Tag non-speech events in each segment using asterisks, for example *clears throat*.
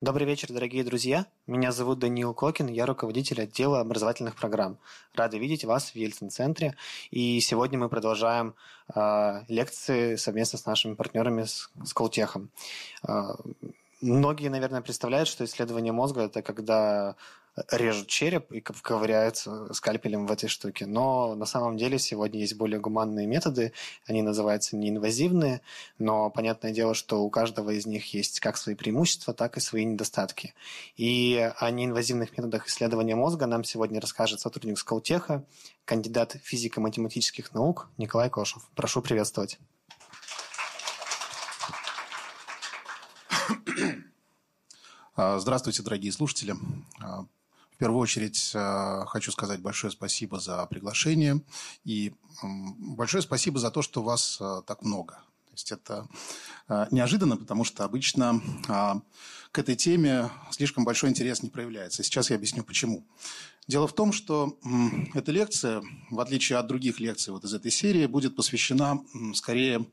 Добрый вечер, дорогие друзья. Меня зовут Даниил Кокин, я руководитель отдела образовательных программ. Рады видеть вас в Ельцин-центре. И сегодня мы продолжаем э, лекции совместно с нашими партнерами с, с Колтехом. Э, многие, наверное, представляют, что исследование мозга – это когда режут череп и ковыряются скальпелем в этой штуке. Но на самом деле сегодня есть более гуманные методы, они называются неинвазивные, но понятное дело, что у каждого из них есть как свои преимущества, так и свои недостатки. И о неинвазивных методах исследования мозга нам сегодня расскажет сотрудник Сколтеха, кандидат физико-математических наук Николай Кошев. Прошу приветствовать. Здравствуйте, дорогие слушатели. В первую очередь э, хочу сказать большое спасибо за приглашение и большое спасибо за то, что вас э, так много. То есть это э, неожиданно, потому что обычно к этой теме слишком большой интерес не проявляется. Сейчас я объясню почему. Дело в том, что эта лекция, в отличие от других лекций вот из этой серии, будет посвящена скорее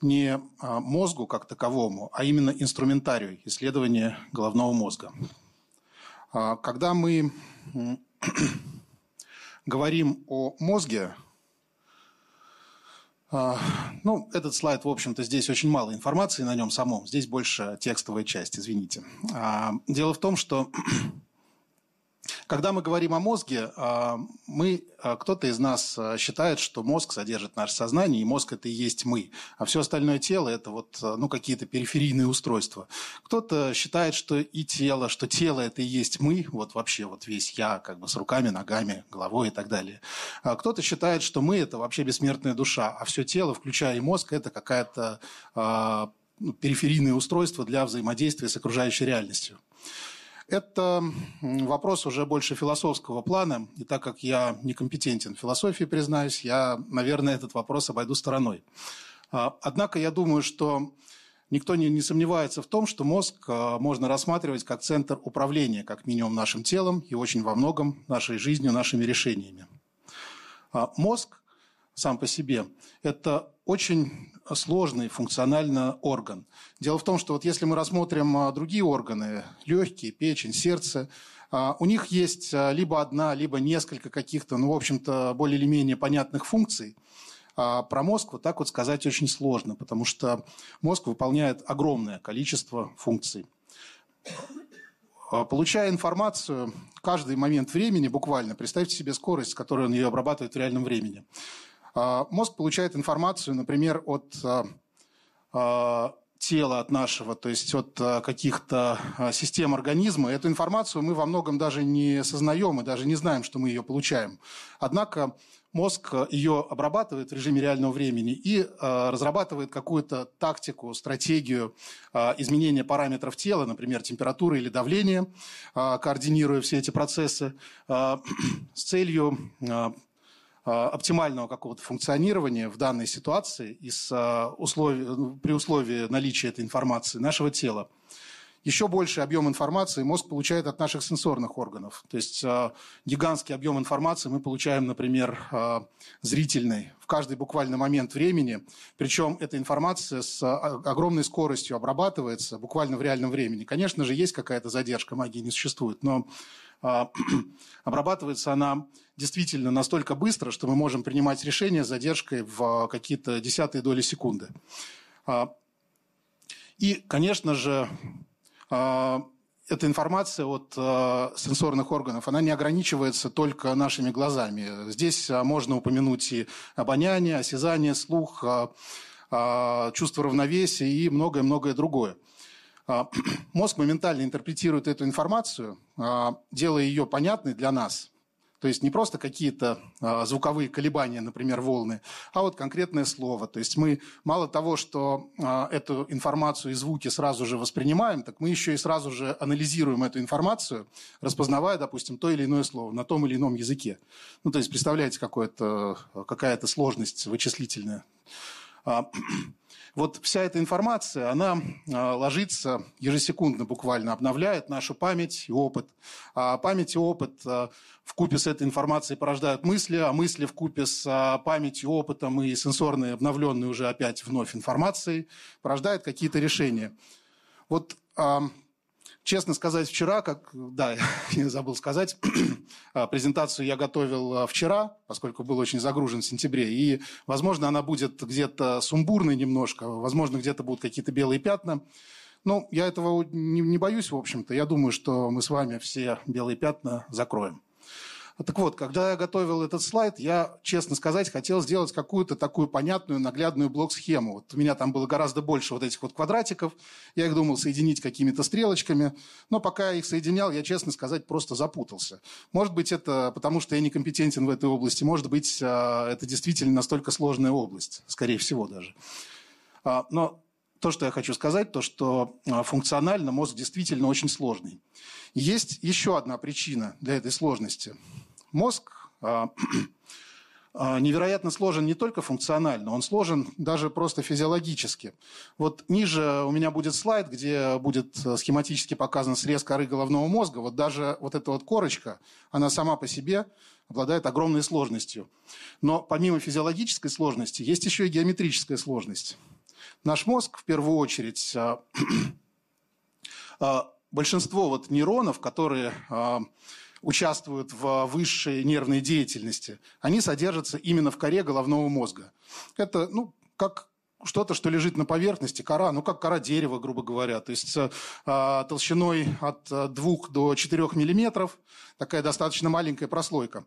не мозгу как таковому, а именно инструментарию исследования головного мозга. А, когда мы *clears throat* говорим о мозге, а, ну, этот слайд, в общем-то, здесь очень мало информации на нем самом. Здесь больше текстовая часть, извините. А, дело в том, что *clears throat* когда мы говорим о мозге, а, мы, а, кто-то из нас а, считает, что мозг содержит наше сознание, и мозг это и есть мы, а все остальное тело это вот ну, какие-то периферийные устройства. Кто-то считает, что и тело, что тело это и есть мы, вот вообще вот весь я, как бы с руками, ногами, головой и так далее. Кто-то считает, что мы это вообще бессмертная душа, а все тело, включая и мозг, это какая-то ну, периферийное устройство для взаимодействия с окружающей реальностью. Это вопрос уже больше философского плана, и так как я некомпетентен в философии, признаюсь, я, наверное, этот вопрос обойду стороной. А, однако я думаю, что никто не, не сомневается в том, что мозг а, можно рассматривать как центр управления, как минимум, нашим телом и очень во многом нашей жизнью, нашими решениями. А, мозг сам по себе – это очень сложный функционально орган. Дело в том, что вот если мы рассмотрим а, другие органы, легкие, печень, сердце, а, у них есть а, либо одна, либо несколько каких-то, ну, в общем-то, более или менее понятных функций. А про мозг вот так вот сказать очень сложно, потому что мозг выполняет огромное количество функций. Получая информацию каждый момент времени, буквально, представьте себе скорость, с которой он ее обрабатывает в реальном времени. Мозг получает информацию, например, от тела от нашего, то есть от каких-то систем организма. Эту информацию мы во многом даже не сознаем и даже не знаем, что мы ее получаем. Однако мозг ее обрабатывает в режиме реального времени и разрабатывает какую-то тактику, стратегию изменения параметров тела, например, температуры или давления, координируя все эти процессы *clears throat* с целью а, оптимального какого-то функционирования в данной ситуации из а, условий, ну, при условии наличия этой информации нашего тела. Еще больший объем информации мозг получает от наших сенсорных органов. То есть э, гигантский объем информации мы получаем, например, э, зрительный в каждый буквально момент времени. Причем эта информация с э, огромной скоростью обрабатывается буквально в реальном времени. Конечно же, есть какая-то задержка, магии не существует, но а, *clears throat* обрабатывается она действительно настолько быстро, что мы можем принимать решения с задержкой в какие-то десятые доли секунды. А, и, конечно же, а, эта информация от сенсорных органов, она не ограничивается только нашими глазами. Здесь можно упомянуть и обоняние, осязание, слух, чувство равновесия и многое-многое другое. А, *clears throat* мозг моментально интерпретирует эту информацию, а, делая ее понятной для нас. То есть не просто какие-то а, звуковые колебания, например, волны, а вот конкретное слово. То есть мы мало того, что эту информацию и звуки сразу же воспринимаем, так мы еще и сразу же анализируем эту информацию, распознавая, допустим, то или иное слово на том или ином языке. Ну, то есть представляете, какая-то сложность вычислительная. *clears throat* Вот вся эта информация, она а, ложится ежесекундно буквально, обновляет нашу память и опыт. А память и опыт а, в купе с этой информацией порождают мысли, а мысли в купе с а, памятью, опытом и сенсорной, обновленной уже опять вновь информацией порождают какие-то решения. Вот Честно сказать, вчера, как, да, *laughs* я забыл сказать, *clears throat* а, презентацию я готовил а, вчера, поскольку был очень загружен в сентябре, и, возможно, она будет где-то сумбурной немножко, возможно, где-то будут какие-то белые пятна. Ну, я этого не, не боюсь, в общем-то. Я думаю, что мы с вами все белые пятна закроем. Так вот, когда я готовил этот слайд, я, честно сказать, хотел сделать какую-то такую понятную, наглядную блок-схему. Вот у меня там было гораздо больше вот этих вот квадратиков. Я их думал соединить какими-то стрелочками. Но пока я их соединял, я, честно сказать, просто запутался. Может быть, это потому, что я некомпетентен в этой области. Может быть, а, это действительно настолько сложная область. Скорее всего даже. А, но то, что я хочу сказать, то, что а, функционально мозг действительно очень сложный. Есть еще одна причина для этой сложности – Мозг а, а, невероятно сложен не только функционально, он сложен даже просто физиологически. Вот ниже у меня будет слайд, где будет схематически показан срез коры головного мозга. Вот даже вот эта вот корочка, она сама по себе обладает огромной сложностью. Но помимо физиологической сложности, есть еще и геометрическая сложность. Наш мозг, в первую очередь, а, *clears throat* большинство вот нейронов, которые участвуют в высшей нервной деятельности, они содержатся именно в коре головного мозга. Это, ну, как что-то, что лежит на поверхности, кора, ну, как кора дерева, грубо говоря. То есть э, толщиной от 2 до 4 миллиметров, такая достаточно маленькая прослойка.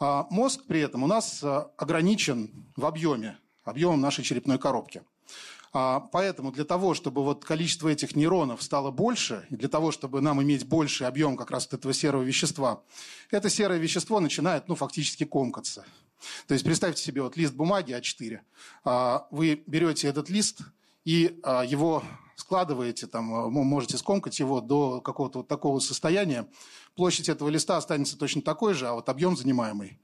А мозг при этом у нас э, ограничен в объеме, объемом нашей черепной коробки. А, поэтому для того, чтобы вот количество этих нейронов стало больше, и для того, чтобы нам иметь больший объем как раз этого серого вещества, это серое вещество начинает ну, фактически комкаться. То есть представьте себе вот лист бумаги А4. А, вы берете этот лист и а, его складываете, там, можете скомкать его до какого-то вот такого состояния. Площадь этого листа останется точно такой же, а вот объем занимаемый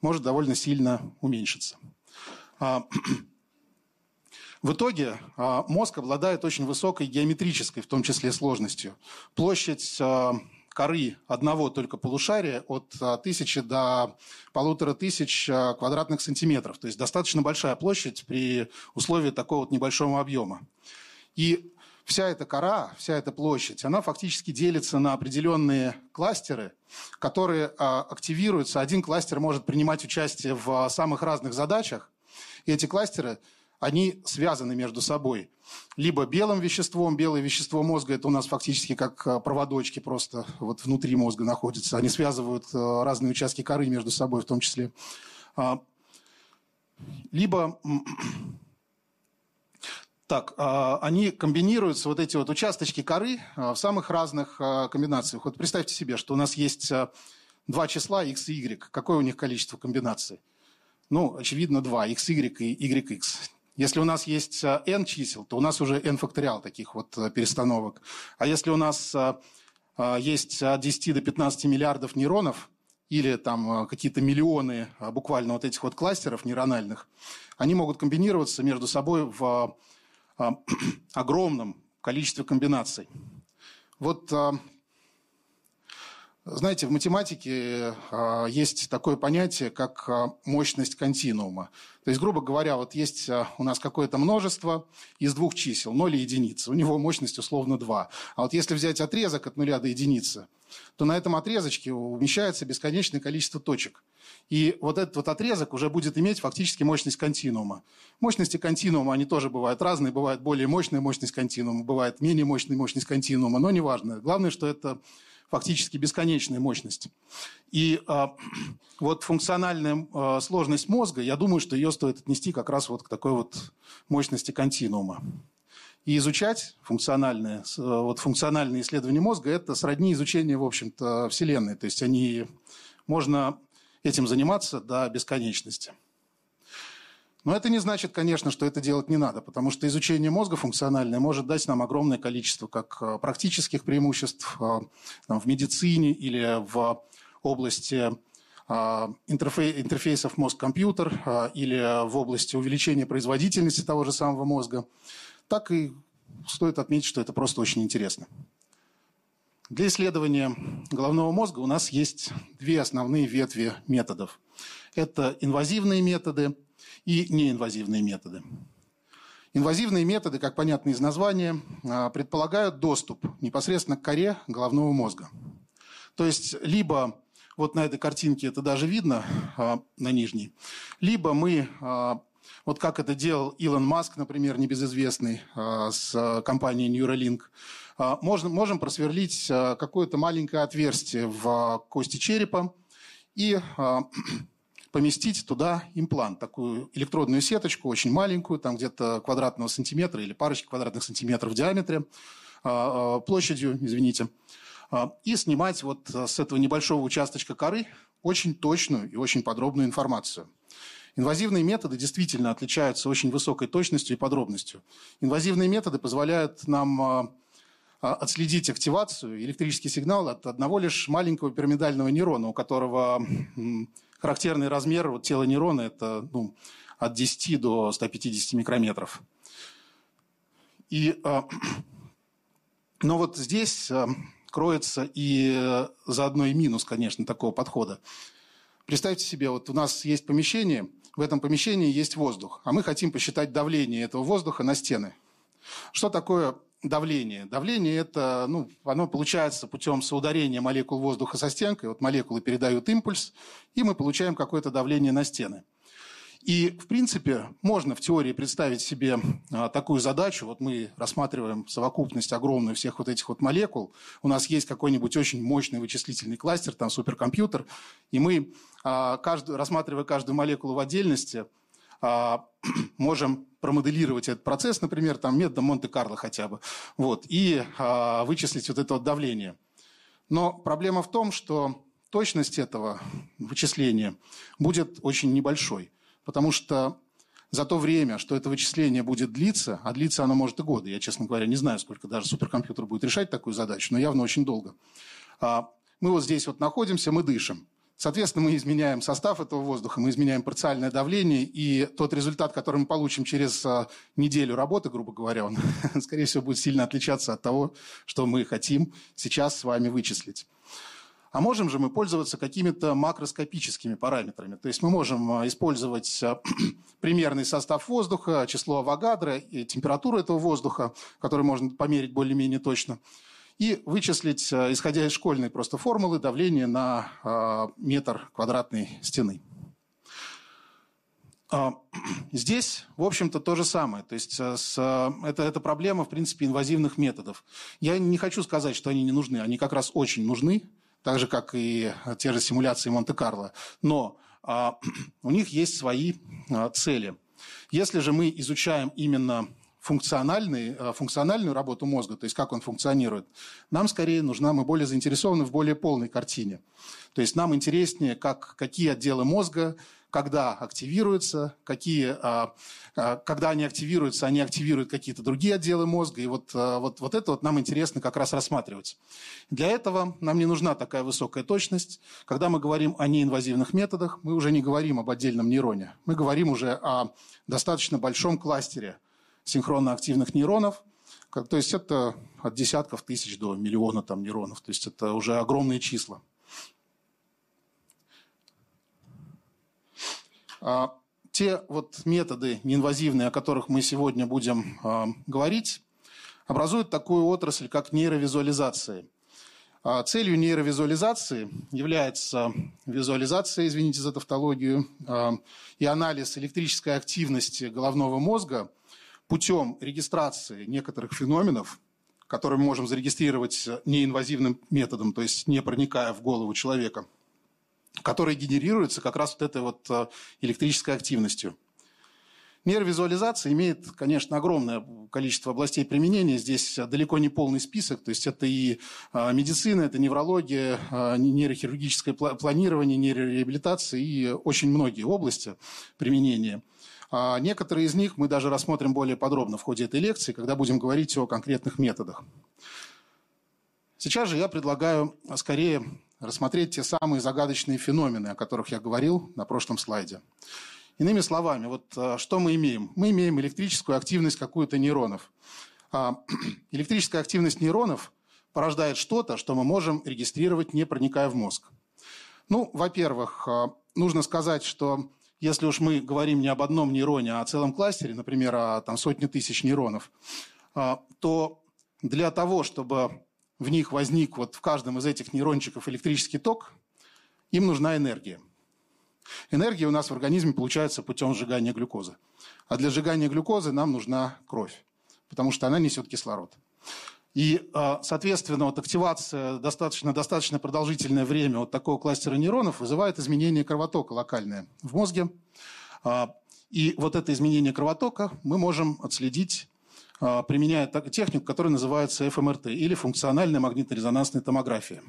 может довольно сильно уменьшиться. *clears throat* В итоге а, мозг обладает очень высокой геометрической, в том числе, сложностью. Площадь а, коры одного только полушария от а, тысячи до полутора тысяч квадратных сантиметров. То есть достаточно большая площадь при условии такого вот небольшого объема. И вся эта кора, вся эта площадь, она фактически делится на определенные кластеры, которые активируются. Один кластер может принимать участие в самых разных задачах. И эти кластеры они связаны между собой. Либо белым веществом, белое вещество мозга, это у нас фактически как э, проводочки просто вот внутри мозга находятся. Они связывают э, разные участки коры между собой в том числе. А, либо *clears throat* так, а, они комбинируются, вот эти вот участочки коры, а, в самых разных комбинациях. Вот представьте себе, что у нас есть два числа x и y. Какое у них количество комбинаций? Ну, очевидно, 2, x, y и yx. Если у нас есть э, n чисел, то у нас уже n факториал таких вот э, перестановок. А если у нас э, есть от 10 до 15 миллиардов нейронов, или там какие-то миллионы буквально вот этих вот кластеров нейрональных, они могут комбинироваться между собой в *clears throat* огромном количестве комбинаций. Вот знаете, в математике э, есть такое понятие, как э, мощность континуума. То есть, грубо говоря, вот есть э, у нас какое-то множество из двух чисел, 0 и единицы. У него мощность условно 2. А вот если взять отрезок от нуля до единицы, то на этом отрезочке умещается бесконечное количество точек. И вот этот вот отрезок уже будет иметь фактически мощность континуума. Мощности континуума, они тоже бывают разные. Бывает более мощная мощность континуума, бывает менее мощная мощность континуума, но неважно. Главное, что это фактически бесконечная мощность. И а, *clears throat* вот функциональная а, сложность мозга, я думаю, что ее стоит отнести как раз вот к такой вот мощности континуума. И изучать функциональные, вот функциональные исследования мозга – это сродни изучению, в общем-то, Вселенной. То есть они, можно этим заниматься до бесконечности. Но это не значит, конечно, что это делать не надо, потому что изучение мозга функциональное может дать нам огромное количество как э, практических преимуществ э, там, в медицине или в области э, интерфейсов мозг-компьютер или в области увеличения производительности того же самого мозга, так и стоит отметить, что это просто очень интересно. Для исследования головного мозга у нас есть две основные ветви методов. Это инвазивные методы – и неинвазивные методы. Инвазивные методы, как понятно из названия, предполагают доступ непосредственно к коре головного мозга. То есть либо вот на этой картинке это даже видно, а, на нижней. Либо мы, а, вот как это делал Илон Маск, например, небезызвестный, а, с компанией Neuralink, можем, можем просверлить какое-то маленькое отверстие в кости черепа и поместить туда имплант, такую электродную сеточку, очень маленькую, там где-то квадратного сантиметра или парочки квадратных сантиметров в диаметре, площадью, извините. А, и снимать вот с этого небольшого участочка коры очень точную и очень подробную информацию. Инвазивные методы действительно отличаются очень высокой точностью и подробностью. Инвазивные методы позволяют нам а, а, отследить активацию, электрический сигнал от одного лишь маленького пирамидального нейрона, у которого характерный размер вот, тела нейрона – это ну, от 10 до 150 микрометров. И, *clears throat* но вот здесь кроется и э, заодно и минус, конечно, такого подхода. Представьте себе, вот у нас есть помещение, в этом помещении есть воздух, а мы хотим посчитать давление этого воздуха на стены. Что такое давление? Давление – это, ну, оно получается путем соударения молекул воздуха со стенкой. Вот молекулы передают импульс, и мы получаем какое-то давление на стены. И, в принципе, можно в теории представить себе а, такую задачу. Вот мы рассматриваем совокупность огромную всех вот этих вот молекул. У нас есть какой-нибудь очень мощный вычислительный кластер, там суперкомпьютер, и мы, а, рассматривая каждую молекулу в отдельности, *clears throat* можем промоделировать этот процесс, например, там методом Монте-Карло хотя бы, вот, и а, вычислить вот это вот давление. Но проблема в том, что точность этого вычисления будет очень небольшой потому что за то время, что это вычисление будет длиться, а длиться оно может и годы, я, честно говоря, не знаю, сколько даже суперкомпьютер будет решать такую задачу, но явно очень долго. А, мы вот здесь вот находимся, мы дышим. Соответственно, мы изменяем состав этого воздуха, мы изменяем парциальное давление, и тот результат, который мы получим через а, неделю работы, грубо говоря, он, *laughs* скорее всего, будет сильно отличаться от того, что мы хотим сейчас с вами вычислить. А можем же мы пользоваться какими-то макроскопическими параметрами. То есть мы можем а, использовать а, *clears throat* примерный состав воздуха, число Авогадро температуру этого воздуха, который можно померить более-менее точно, и вычислить, а, исходя из школьной просто формулы, давление на метр квадратной стены. *clears throat* Здесь, в общем-то, то же самое. То есть с, это, это проблема, в принципе, инвазивных методов. Я не хочу сказать, что они не нужны. Они как раз очень нужны так же, как и те же симуляции Монте-Карло. Но а, *clears throat* у них есть свои а, цели. Если же мы изучаем именно функциональный, а, функциональную работу мозга, то есть как он функционирует, нам скорее нужна, мы более заинтересованы в более полной картине. То есть нам интереснее, как, какие отделы мозга когда активируются, какие, а, а, когда они активируются, они активируют какие-то другие отделы мозга. И вот, вот, вот это вот нам интересно как раз рассматривать. Для этого нам не нужна такая высокая точность. Когда мы говорим о неинвазивных методах, мы уже не говорим об отдельном нейроне. Мы говорим уже о достаточно большом кластере синхронно активных нейронов, то есть это от десятков тысяч до миллиона там, нейронов. То есть это уже огромные числа. А, те вот методы неинвазивные, о которых мы сегодня будем а, говорить, образуют такую отрасль, как нейровизуализация. А, целью нейровизуализации является визуализация, извините за тавтологию, и анализ электрической активности головного мозга путем регистрации некоторых феноменов, которые мы можем зарегистрировать неинвазивным методом, то есть не проникая в голову человека – которые генерируются как раз вот этой вот э, электрической активностью. Нейровизуализация имеет, конечно, огромное количество областей применения. Здесь далеко не полный список. То есть это и э, медицина, это неврология, э, нейрохирургическое планирование, нейрореабилитация и очень многие области применения. А некоторые из них мы даже рассмотрим более подробно в ходе этой лекции, когда будем говорить о конкретных методах. Сейчас же я предлагаю скорее рассмотреть те самые загадочные феномены, о которых я говорил на прошлом слайде. Иными словами, вот э, что мы имеем? Мы имеем электрическую активность какую-то нейронов. А, *clears throat* электрическая активность нейронов порождает что-то, что мы можем регистрировать, не проникая в мозг. Ну, во-первых, нужно сказать, что если уж мы говорим не об одном нейроне, а о целом кластере, например, о там, сотне тысяч нейронов, а, то для того, чтобы в них возник вот в каждом из этих нейрончиков электрический ток, им нужна энергия. Энергия у нас в организме получается путем сжигания глюкозы. А для сжигания глюкозы нам нужна кровь, потому что она несет кислород. И, а, соответственно, вот активация достаточно, достаточно продолжительное время вот такого кластера нейронов вызывает изменение кровотока локальное в мозге. А, и вот это изменение кровотока мы можем отследить, а, применяя технику, которая называется ФМРТ или функциональная магнитно-резонансная томография.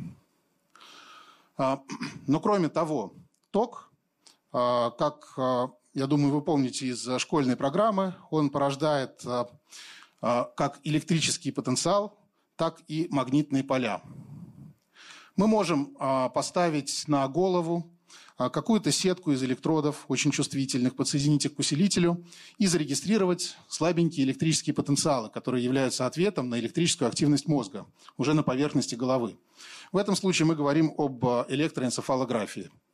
Но кроме того, ток, как я думаю, вы помните из школьной программы, он порождает как электрический потенциал, так и магнитные поля. Мы можем а, поставить на голову а, какую-то сетку из электродов, очень чувствительных, подсоединить их к усилителю и зарегистрировать слабенькие электрические потенциалы, которые являются ответом на электрическую активность мозга уже на поверхности головы. В этом случае мы говорим об электроэнцефалографии –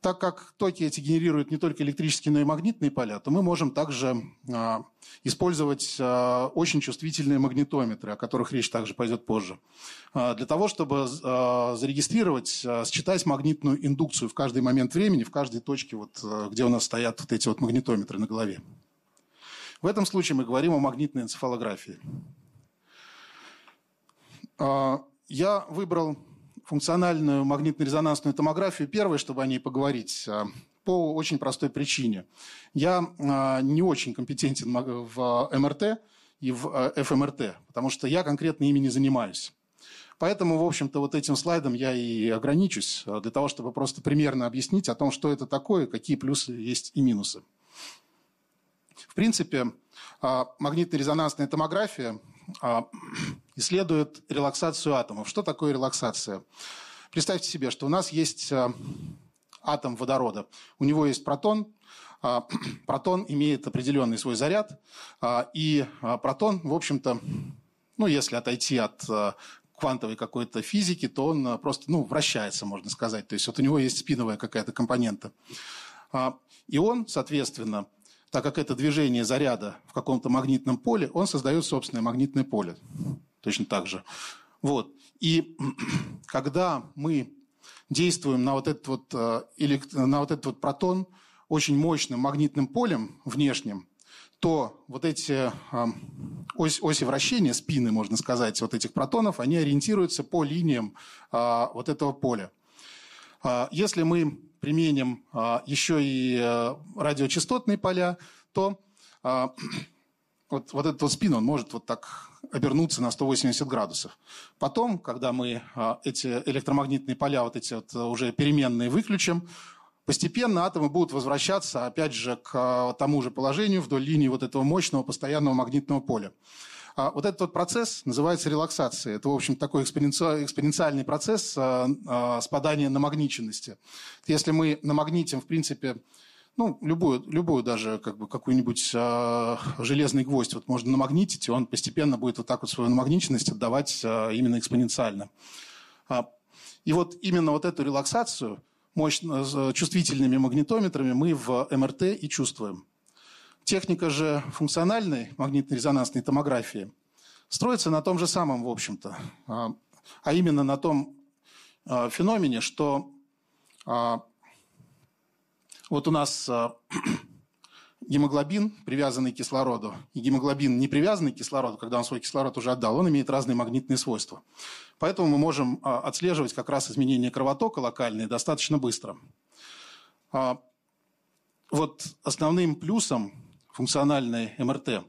так как токи эти генерируют не только электрические, но и магнитные поля, то мы можем также а, использовать а, очень чувствительные магнитометры, о которых речь также пойдет позже, а, для того, чтобы зарегистрировать, считать магнитную индукцию в каждый момент времени, в каждой точке, вот, где у нас стоят вот эти вот магнитометры на голове. В этом случае мы говорим о магнитной энцефалографии. Я выбрал функциональную магнитно-резонансную томографию первой, чтобы о ней поговорить, а, по очень простой причине. Я а, не очень компетентен в МРТ и в ФМРТ, потому что я конкретно ими не занимаюсь. Поэтому, в общем-то, вот этим слайдом я и ограничусь, для того, чтобы просто примерно объяснить о том, что это такое, какие плюсы есть и минусы. В принципе, магнитно-резонансная томография исследует релаксацию атомов. Что такое релаксация? Представьте себе, что у нас есть а, атом водорода. У него есть протон, а, *clears throat* протон имеет определенный свой заряд, и протон, в общем-то, ну, если отойти от квантовой какой-то физики, то он просто, ну, вращается, можно сказать. То есть вот у него есть спиновая какая-то компонента. И он, соответственно, так как это движение заряда в каком-то магнитном поле, он создает собственное магнитное поле. Точно так же. Вот. И *clears throat* когда мы действуем на вот этот вот, э, на вот этот вот протон очень мощным магнитным полем внешним, то вот эти э, ось, оси вращения, спины, можно сказать, вот этих протонов, они ориентируются по линиям э, вот этого поля. Если мы применим еще и радиочастотные поля, то *clears throat* вот, вот этот вот спин, он может вот так обернуться на 180 градусов. Потом, когда мы а, эти электромагнитные поля, вот эти вот уже переменные выключим, постепенно атомы будут возвращаться, опять же, к а, тому же положению вдоль линии вот этого мощного постоянного магнитного поля. А вот этот вот процесс называется релаксацией. Это, в общем, такой экспоненциальный процесс спадания намагниченности. Если мы намагнитим, в принципе, ну, любую, любую даже как бы какую-нибудь э, железный гвоздь вот можно намагнитить, и он постепенно будет вот так вот свою намагниченность отдавать э, именно экспоненциально. А, и вот именно вот эту релаксацию мощно, чувствительными магнитометрами мы в МРТ и чувствуем. Техника же функциональной магнитно-резонансной томографии строится на том же самом, в общем-то, а, а именно на том а, феномене, что а, вот у нас *clears throat* гемоглобин, привязанный к кислороду, и гемоглобин, не привязанный к кислороду, когда он свой кислород уже отдал, он имеет разные магнитные свойства. Поэтому мы можем отслеживать как раз изменения кровотока локальные достаточно быстро. Вот основным плюсом функциональной МРТ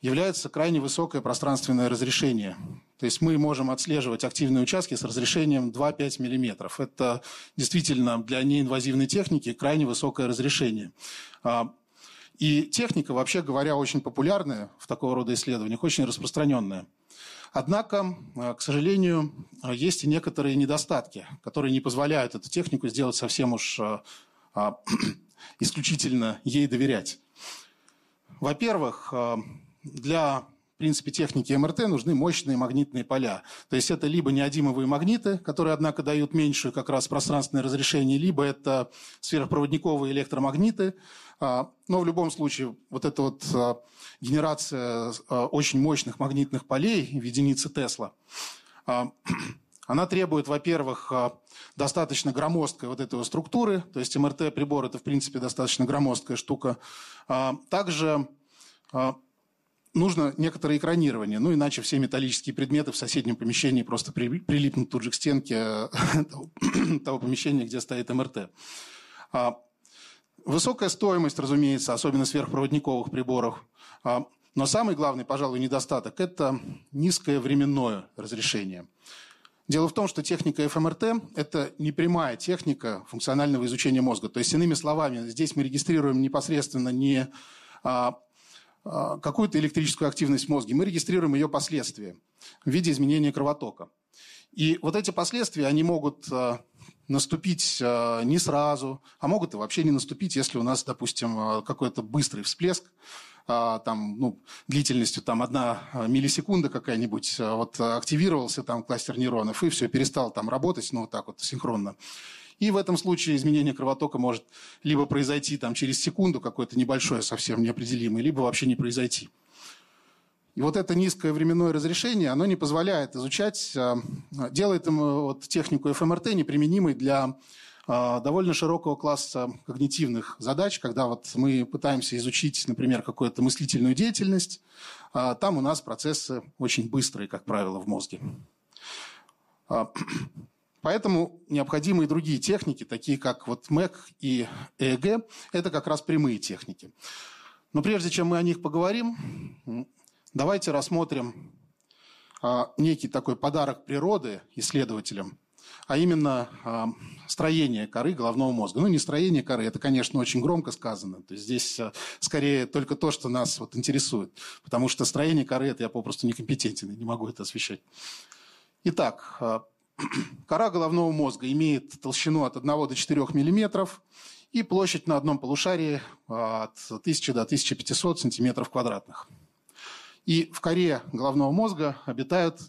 является крайне высокое пространственное разрешение. То есть мы можем отслеживать активные участки с разрешением 2-5 мм. Это действительно для неинвазивной техники крайне высокое разрешение. А, и техника, вообще говоря, очень популярная в такого рода исследованиях, очень распространенная. Однако, а, к сожалению, есть и некоторые недостатки, которые не позволяют эту технику сделать совсем уж а, *clears throat* исключительно ей доверять. Во-первых, для принципе, технике МРТ нужны мощные магнитные поля. То есть это либо неодимовые магниты, которые, однако, дают меньшее как раз пространственное разрешение, либо это сверхпроводниковые электромагниты. А, но в любом случае вот эта вот а, генерация а, очень мощных магнитных полей в единице Тесла, *clears throat* она требует, во-первых, достаточно громоздкой вот этой структуры, то есть МРТ-прибор – это, в принципе, достаточно громоздкая штука. Также нужно некоторое экранирование, ну иначе все металлические предметы в соседнем помещении просто прилипнут тут же к стенке э, *clears throat* того помещения, где стоит МРТ. А, высокая стоимость, разумеется, особенно сверхпроводниковых приборов. А, но самый главный, пожалуй, недостаток – это низкое временное разрешение. Дело в том, что техника ФМРТ – это непрямая техника функционального изучения мозга. То есть, иными словами, здесь мы регистрируем непосредственно не а, какую-то электрическую активность в мозге, мы регистрируем ее последствия в виде изменения кровотока. И вот эти последствия, они могут а, наступить а, не сразу, а могут и вообще не наступить, если у нас, допустим, какой-то быстрый всплеск, там, ну, длительностью там, одна миллисекунда какая-нибудь, вот активировался там кластер нейронов, и все, перестал там работать, ну, вот так вот синхронно. И в этом случае изменение кровотока может либо произойти там, через секунду, какое-то небольшое, совсем неопределимое, либо вообще не произойти. И вот это низкое временное разрешение, оно не позволяет изучать, а, делает им вот, технику ФМРТ неприменимой для а, довольно широкого класса когнитивных задач, когда вот мы пытаемся изучить, например, какую-то мыслительную деятельность, а, там у нас процессы очень быстрые, как правило, в мозге. Поэтому необходимы и другие техники, такие как вот МЭК и ЭЭГ. Это как раз прямые техники. Но прежде чем мы о них поговорим, давайте рассмотрим а, некий такой подарок природы исследователям, а именно а, строение коры головного мозга. Ну, не строение коры, это, конечно, очень громко сказано. То есть здесь а, скорее только то, что нас вот интересует. Потому что строение коры, это я попросту некомпетентен, не могу это освещать. Итак, *clears throat* Кора головного мозга имеет толщину от 1 до 4 мм и площадь на одном полушарии а, от 1000 до 1500 сантиметров квадратных. И в коре головного мозга обитают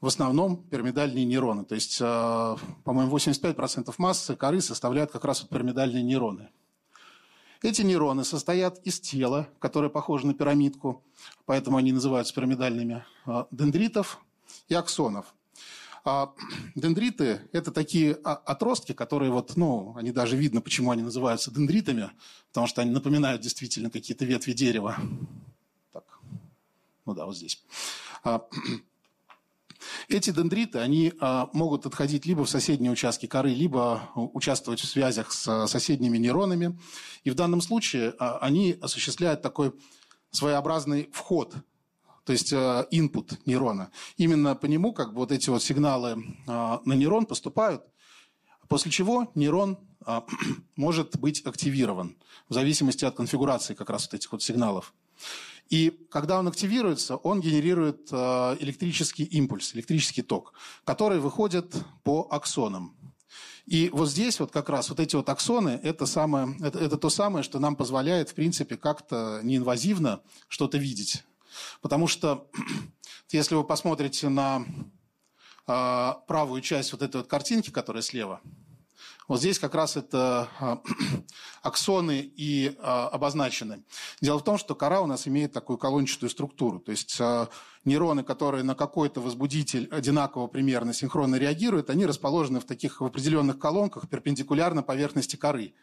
в основном пирамидальные нейроны. То есть, а, по-моему, 85% массы коры составляют как раз вот пирамидальные нейроны. Эти нейроны состоят из тела, которое похоже на пирамидку, поэтому они называются пирамидальными, а, дендритов и аксонов. А дендриты – это такие отростки, которые вот, ну, они даже видно, почему они называются дендритами, потому что они напоминают действительно какие-то ветви дерева. Так, ну да, вот здесь. А, *clears throat* эти дендриты, они а, могут отходить либо в соседние участки коры, либо участвовать в связях с соседними нейронами. И в данном случае а, они осуществляют такой своеобразный вход то есть э, input нейрона. Именно по нему как бы вот эти вот сигналы э, на нейрон поступают, после чего нейрон э, *clears throat* может быть активирован в зависимости от конфигурации как раз вот этих вот сигналов. И когда он активируется, он генерирует электрический импульс, электрический ток, который выходит по аксонам. И вот здесь вот как раз вот эти вот аксоны, это, самое, это, это то самое, что нам позволяет, в принципе, как-то неинвазивно что-то видеть. Потому что, *clears throat* если вы посмотрите на э, правую часть вот этой вот картинки, которая слева, вот здесь как раз это э, *clears throat* аксоны и э, обозначены. Дело в том, что кора у нас имеет такую колончатую структуру. То есть нейроны, которые на какой-то возбудитель одинаково примерно синхронно реагируют, они расположены в таких в определенных колонках перпендикулярно поверхности коры.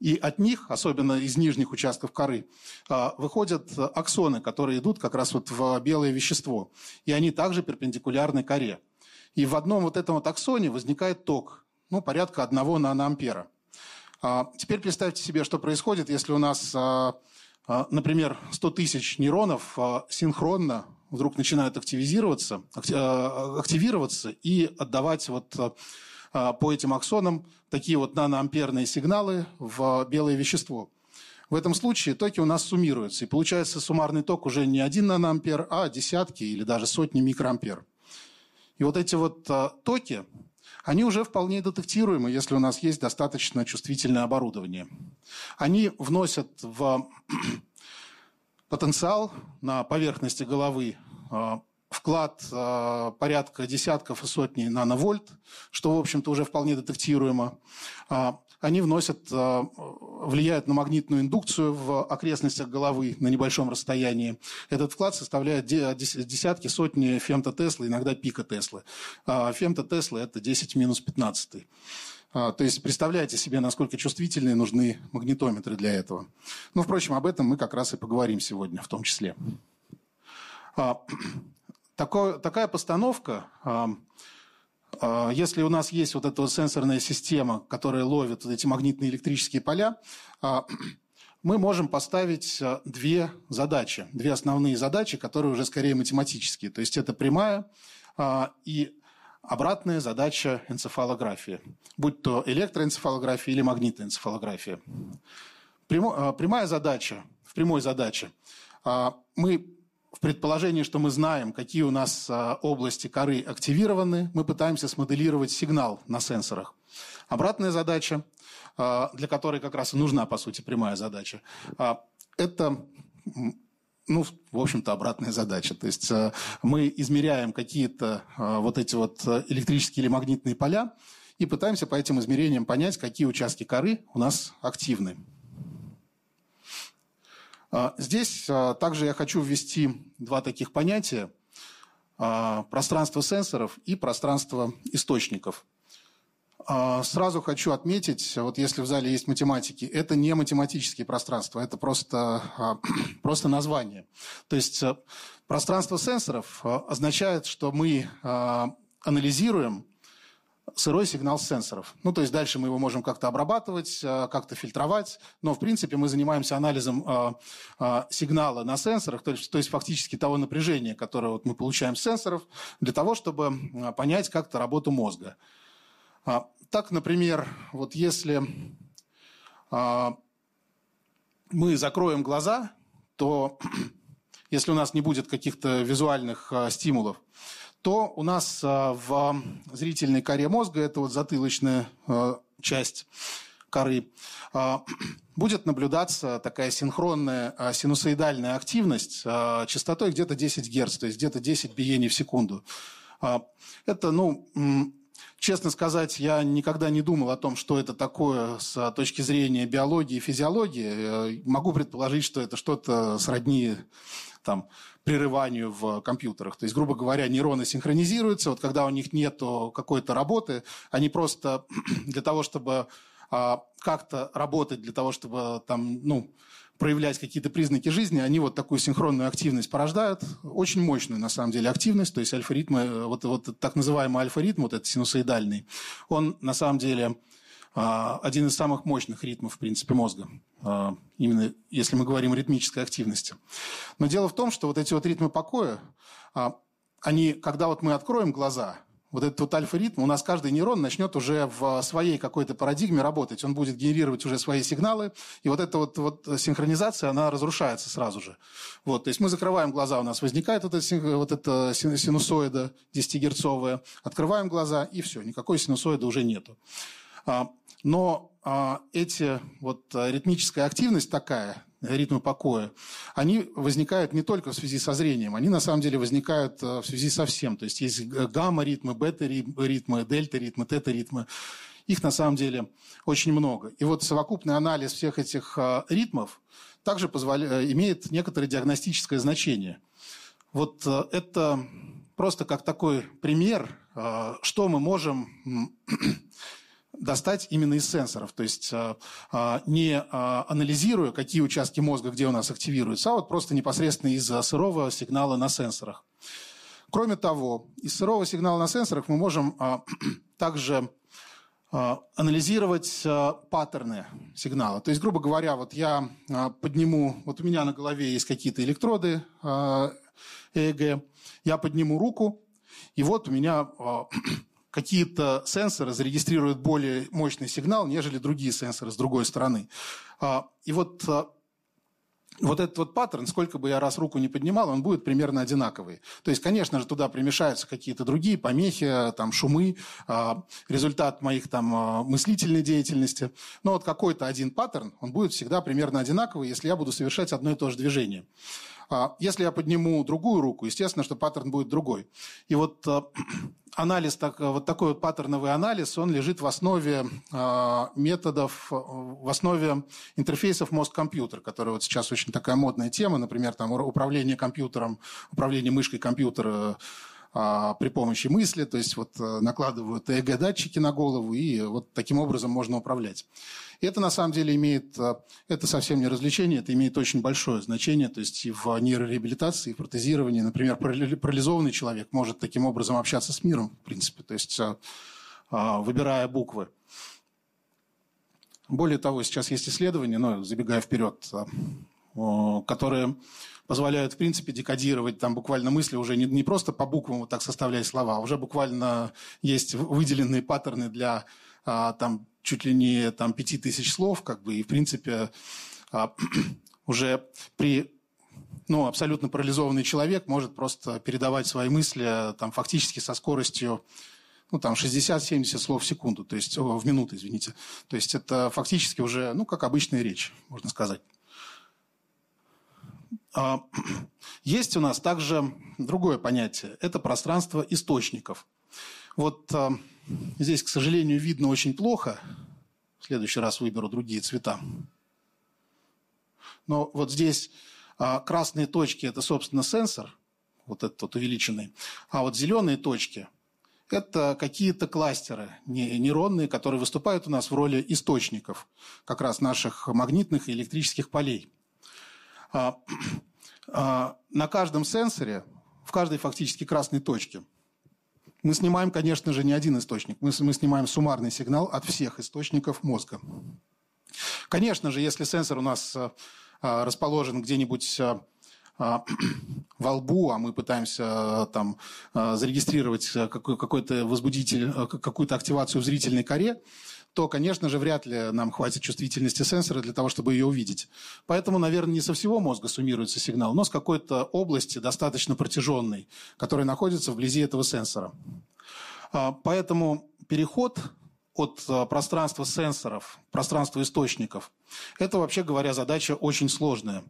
И от них, особенно из нижних участков коры, а, выходят аксоны, которые идут как раз вот в белое вещество. И они также перпендикулярны коре. И в одном вот этом вот аксоне возникает ток, ну, порядка одного наноампера. А, теперь представьте себе, что происходит, если у нас, а, например, 100 тысяч нейронов синхронно вдруг начинают активизироваться, активироваться и отдавать вот по этим аксонам такие вот наноамперные сигналы в белое вещество. В этом случае токи у нас суммируются, и получается суммарный ток уже не один наноампер, а десятки или даже сотни микроампер. И вот эти вот а, токи, они уже вполне детектируемы, если у нас есть достаточно чувствительное оборудование. Они вносят в *clears throat* потенциал на поверхности головы вклад порядка десятков и сотней нановольт, что, в общем-то, уже вполне детектируемо они вносят, э, влияют на магнитную индукцию в окрестностях головы на небольшом расстоянии. Этот вклад составляет десятки, сотни фемтотеслы, иногда пика Теслы. А фемтотеслы – это 10 минус 15. А, то есть представляете себе, насколько чувствительные нужны магнитометры для этого. Ну, впрочем, об этом мы как раз и поговорим сегодня в том числе. Такое, такая постановка а, если у нас есть вот эта вот сенсорная система, которая ловит вот эти магнитные электрические поля, а, *clears throat* мы можем поставить а, две задачи, две основные задачи, которые уже скорее математические. То есть это прямая и обратная задача энцефалографии, будь то электроэнцефалография или магнитоэнцефалография. Прямая задача, в прямой задаче мы в предположении, что мы знаем, какие у нас а, области коры активированы, мы пытаемся смоделировать сигнал на сенсорах. Обратная задача, а, для которой как раз и нужна, по сути, прямая задача, а, это ну, в общем-то, обратная задача. То есть мы измеряем какие-то вот эти вот электрические или магнитные поля и пытаемся по этим измерениям понять, какие участки коры у нас активны. А, здесь а, также я хочу ввести два таких понятия. А, пространство сенсоров и пространство источников. Сразу хочу отметить, вот если в зале есть математики, это не математические пространства, это просто, *clears throat* просто название. То есть пространство сенсоров означает, что мы анализируем сырой сигнал сенсоров. Ну, то есть дальше мы его можем как-то обрабатывать, э, как-то фильтровать, но, в принципе, мы занимаемся анализом э, э, сигнала на сенсорах, то есть, то есть фактически того напряжения, которое вот мы получаем с сенсоров, для того, чтобы понять как-то работу мозга. А, так, например, вот если мы закроем глаза, то *clears throat* если у нас не будет каких-то визуальных стимулов, то у нас а, в зрительной коре мозга, это вот затылочная а, часть коры, а, *clears throat* будет наблюдаться такая синхронная синусоидальная активность частотой где-то 10 Гц, то есть где-то 10 биений в секунду. Это, ну, Честно сказать, я никогда не думал о том, что это такое с точки зрения биологии и физиологии. Могу предположить, что это что-то сродни там, прерыванию в компьютерах. То есть, грубо говоря, нейроны синхронизируются, вот когда у них нет какой-то работы, они просто *clears throat* для того, чтобы а, как-то работать, для того, чтобы там, ну, проявлять какие-то признаки жизни, они вот такую синхронную активность порождают, очень мощную на самом деле активность, то есть альфа-ритмы, вот, вот так называемый альфа-ритм, вот этот синусоидальный, он на самом деле а, один из самых мощных ритмов, в принципе, мозга. А, именно если мы говорим о ритмической активности. Но дело в том, что вот эти вот ритмы покоя, а, они, когда вот мы откроем глаза, вот этот вот альфа-ритм, у нас каждый нейрон начнет уже в своей какой-то парадигме работать. Он будет генерировать уже свои сигналы, и вот эта вот, вот синхронизация, она разрушается сразу же. Вот, то есть мы закрываем глаза, у нас возникает вот эта, вот эта синусоида 10-герцовая, открываем глаза, и все, никакой синусоида уже нету. Но а, эти, вот а, ритмическая активность такая, ритмы покоя, они возникают не только в связи со зрением, они на самом деле возникают а, в связи со всем. То есть есть гамма-ритмы, бета-ритмы, дельта-ритмы, тета-ритмы. Их на самом деле очень много. И вот совокупный анализ всех этих а, ритмов также позволяет, имеет некоторое диагностическое значение. Вот а, это просто как такой пример, а, что мы можем достать именно из сенсоров. То есть а, а, не а, анализируя, какие участки мозга где у нас активируются, а вот просто непосредственно из сырого сигнала на сенсорах. Кроме того, из сырого сигнала на сенсорах мы можем *clears throat* также анализировать паттерны сигнала. То есть, грубо говоря, вот я подниму, вот у меня на голове есть какие-то электроды ЭЭГ, я подниму руку, и вот у меня *clears throat* какие-то сенсоры зарегистрируют более мощный сигнал, нежели другие сенсоры с другой стороны. А, и вот а, вот этот вот паттерн, сколько бы я раз руку не поднимал, он будет примерно одинаковый. То есть, конечно же, туда примешаются какие-то другие помехи, там, шумы, а, результат моих там мыслительной деятельности. Но вот какой-то один паттерн, он будет всегда примерно одинаковый, если я буду совершать одно и то же движение. Если я подниму другую руку, естественно, что паттерн будет другой. И вот анализ, так, вот такой вот паттерновый анализ, он лежит в основе а, методов, в основе интерфейсов мозг-компьютер, которые вот сейчас очень такая модная тема, например, там управление компьютером, управление мышкой компьютера при помощи мысли, то есть вот э, накладывают ЭГ-датчики на голову, и вот таким образом можно управлять. И это на самом деле имеет, э, это совсем не развлечение, это имеет очень большое значение, то есть и в нейрореабилитации, и в протезировании, например, парализованный человек может таким образом общаться с миром, в принципе, то есть э, выбирая буквы. Более того, сейчас есть исследования, но забегая вперед, которые позволяют, в принципе, декодировать там буквально мысли уже не, не просто по буквам вот так составляя слова, а уже буквально есть выделенные паттерны для а, там чуть ли не там пяти тысяч слов, как бы, и, в принципе, а, *clears throat* уже при ну, абсолютно парализованный человек может просто передавать свои мысли там, фактически со скоростью ну, там 60-70 слов в секунду, то есть о, в минуту, извините. То есть это фактически уже, ну, как обычная речь, можно сказать. А, *clears throat* есть у нас также другое понятие. Это пространство источников. Вот а, здесь, к сожалению, видно очень плохо. В следующий раз выберу другие цвета. Но вот здесь а, красные точки – это, собственно, сенсор, вот этот вот увеличенный. А вот зеленые точки – это какие-то кластеры нейронные, которые выступают у нас в роли источников как раз наших магнитных и электрических полей. А, *clears throat* а, на каждом сенсоре, в каждой фактически красной точке, мы снимаем, конечно же, не один источник. Мы, снимаем суммарный сигнал от всех источников мозга. Конечно же, если сенсор у нас а, расположен где-нибудь *clears throat* во лбу, а мы пытаемся там зарегистрировать какой-то возбудитель, какую-то активацию в зрительной коре, то, конечно же, вряд ли нам хватит чувствительности сенсора для того, чтобы ее увидеть. Поэтому, наверное, не со всего мозга суммируется сигнал, но с какой-то области достаточно протяженной, которая находится вблизи этого сенсора. А, поэтому переход от а, пространства сенсоров, пространства источников, это, вообще говоря, задача очень сложная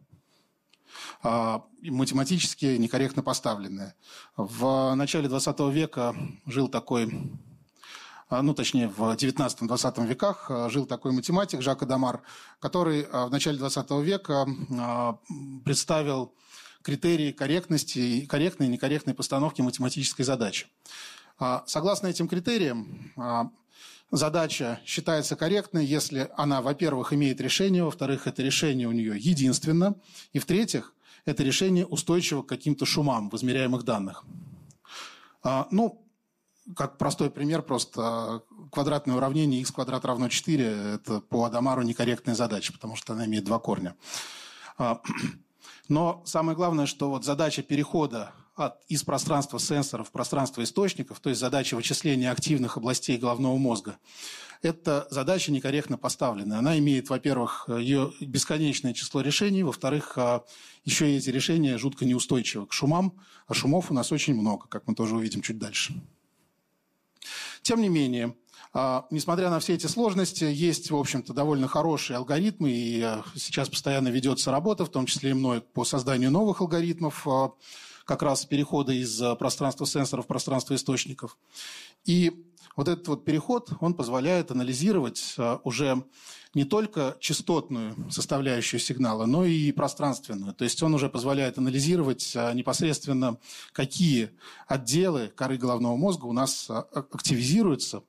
а, математически некорректно поставленная. В начале 20 века жил такой ну, точнее, в 19-20 веках а, жил такой математик Жак Адамар, который а, в начале 20 века представил критерии корректности, корректной и некорректной постановки математической задачи. Согласно этим критериям, задача считается корректной, если она, во-первых, имеет решение, во-вторых, это решение у нее единственно, и, в-третьих, это решение устойчиво к каким-то шумам в измеряемых данных. Ну, как простой пример, просто квадратное уравнение x квадрат равно 4 – это по Адамару некорректная задача, потому что она имеет два корня. А, *clears throat* но самое главное, что вот задача перехода от, из пространства сенсоров в пространство источников, то есть задача вычисления активных областей головного мозга, это задача некорректно поставленная. Она имеет, во-первых, ее бесконечное число решений, во-вторых, еще и эти решения жутко неустойчивы к шумам, а шумов у нас очень много, как мы тоже увидим чуть дальше. Тем не менее, а, несмотря на все эти сложности, есть, в общем-то, довольно хорошие алгоритмы, и а, сейчас постоянно ведется работа, в том числе и мной, по созданию новых алгоритмов, а, как раз перехода из пространства сенсоров в пространство источников. И вот этот вот переход, он позволяет анализировать уже не только частотную составляющую сигнала, но и пространственную. То есть он уже позволяет анализировать а, непосредственно, какие отделы коры головного мозга у нас а, активизируются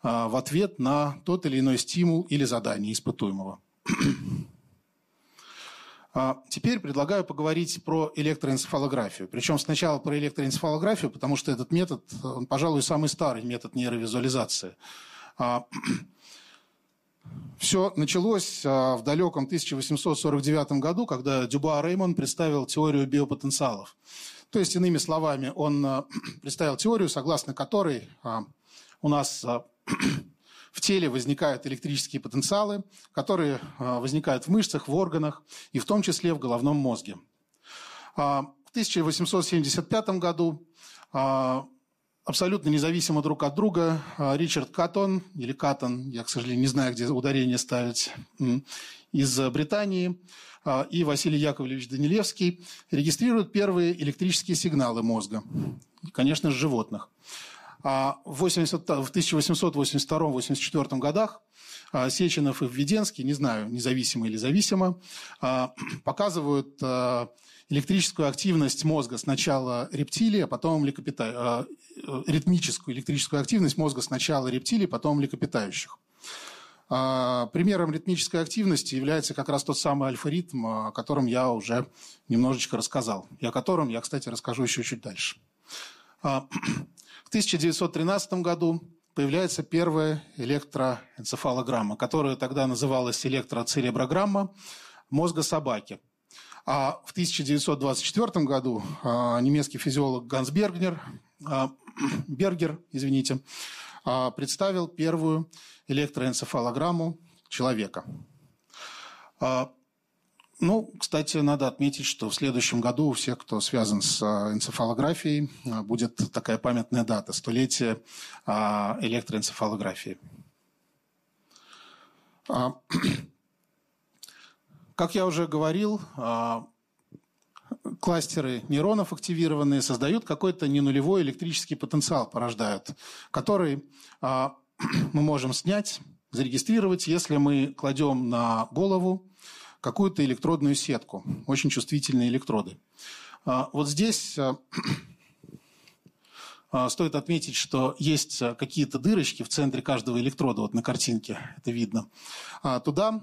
а, в ответ на тот или иной стимул или задание испытуемого. Теперь предлагаю поговорить про электроэнцефалографию. Причем сначала про электроэнцефалографию, потому что этот метод, он, пожалуй, самый старый метод нейровизуализации. *clears throat* Все началось а, в далеком 1849 году, когда Дюба Реймон представил теорию биопотенциалов. То есть, иными словами, он а, *clears throat* представил теорию, согласно которой а, у нас *clears throat* в теле возникают электрические потенциалы, которые возникают в мышцах, в органах и в том числе в головном мозге. В 1875 году абсолютно независимо друг от друга Ричард Каттон, или Каттон, я, к сожалению, не знаю, где ударение ставить, из Британии, и Василий Яковлевич Данилевский регистрируют первые электрические сигналы мозга, конечно, же, животных. А в, 80, в 1882-84 годах а, Сеченов и Введенский, не знаю, независимо или зависимо, а, показывают электрическую активность мозга сначала рептилии, а потом млекопита... ритмическую электрическую активность мозга сначала рептилий, потом млекопитающих. Примером ритмической активности является как раз тот самый альфа-ритм, о котором я уже немножечко рассказал, и о котором я, кстати, расскажу еще чуть дальше. В 1913 году появляется первая электроэнцефалограмма, которая тогда называлась электроцереброграмма мозга собаки. А в 1924 году а, немецкий физиолог Ганс Бергнер, а, Бергер, извините, а, представил первую электроэнцефалограмму человека. Ну, кстати, надо отметить, что в следующем году у всех, кто связан с а, энцефалографией, а, будет такая памятная дата – столетие а, электроэнцефалографии. *clears throat* Как я уже говорил, кластеры нейронов активированные создают какой-то ненулевой электрический потенциал, порождают, который *clears throat* мы можем снять, зарегистрировать, если мы кладем на голову какую-то электродную сетку, очень чувствительные электроды. А, вот здесь а, *clears throat* а, стоит отметить, что есть какие-то дырочки в центре каждого электрода, вот на картинке это видно. Туда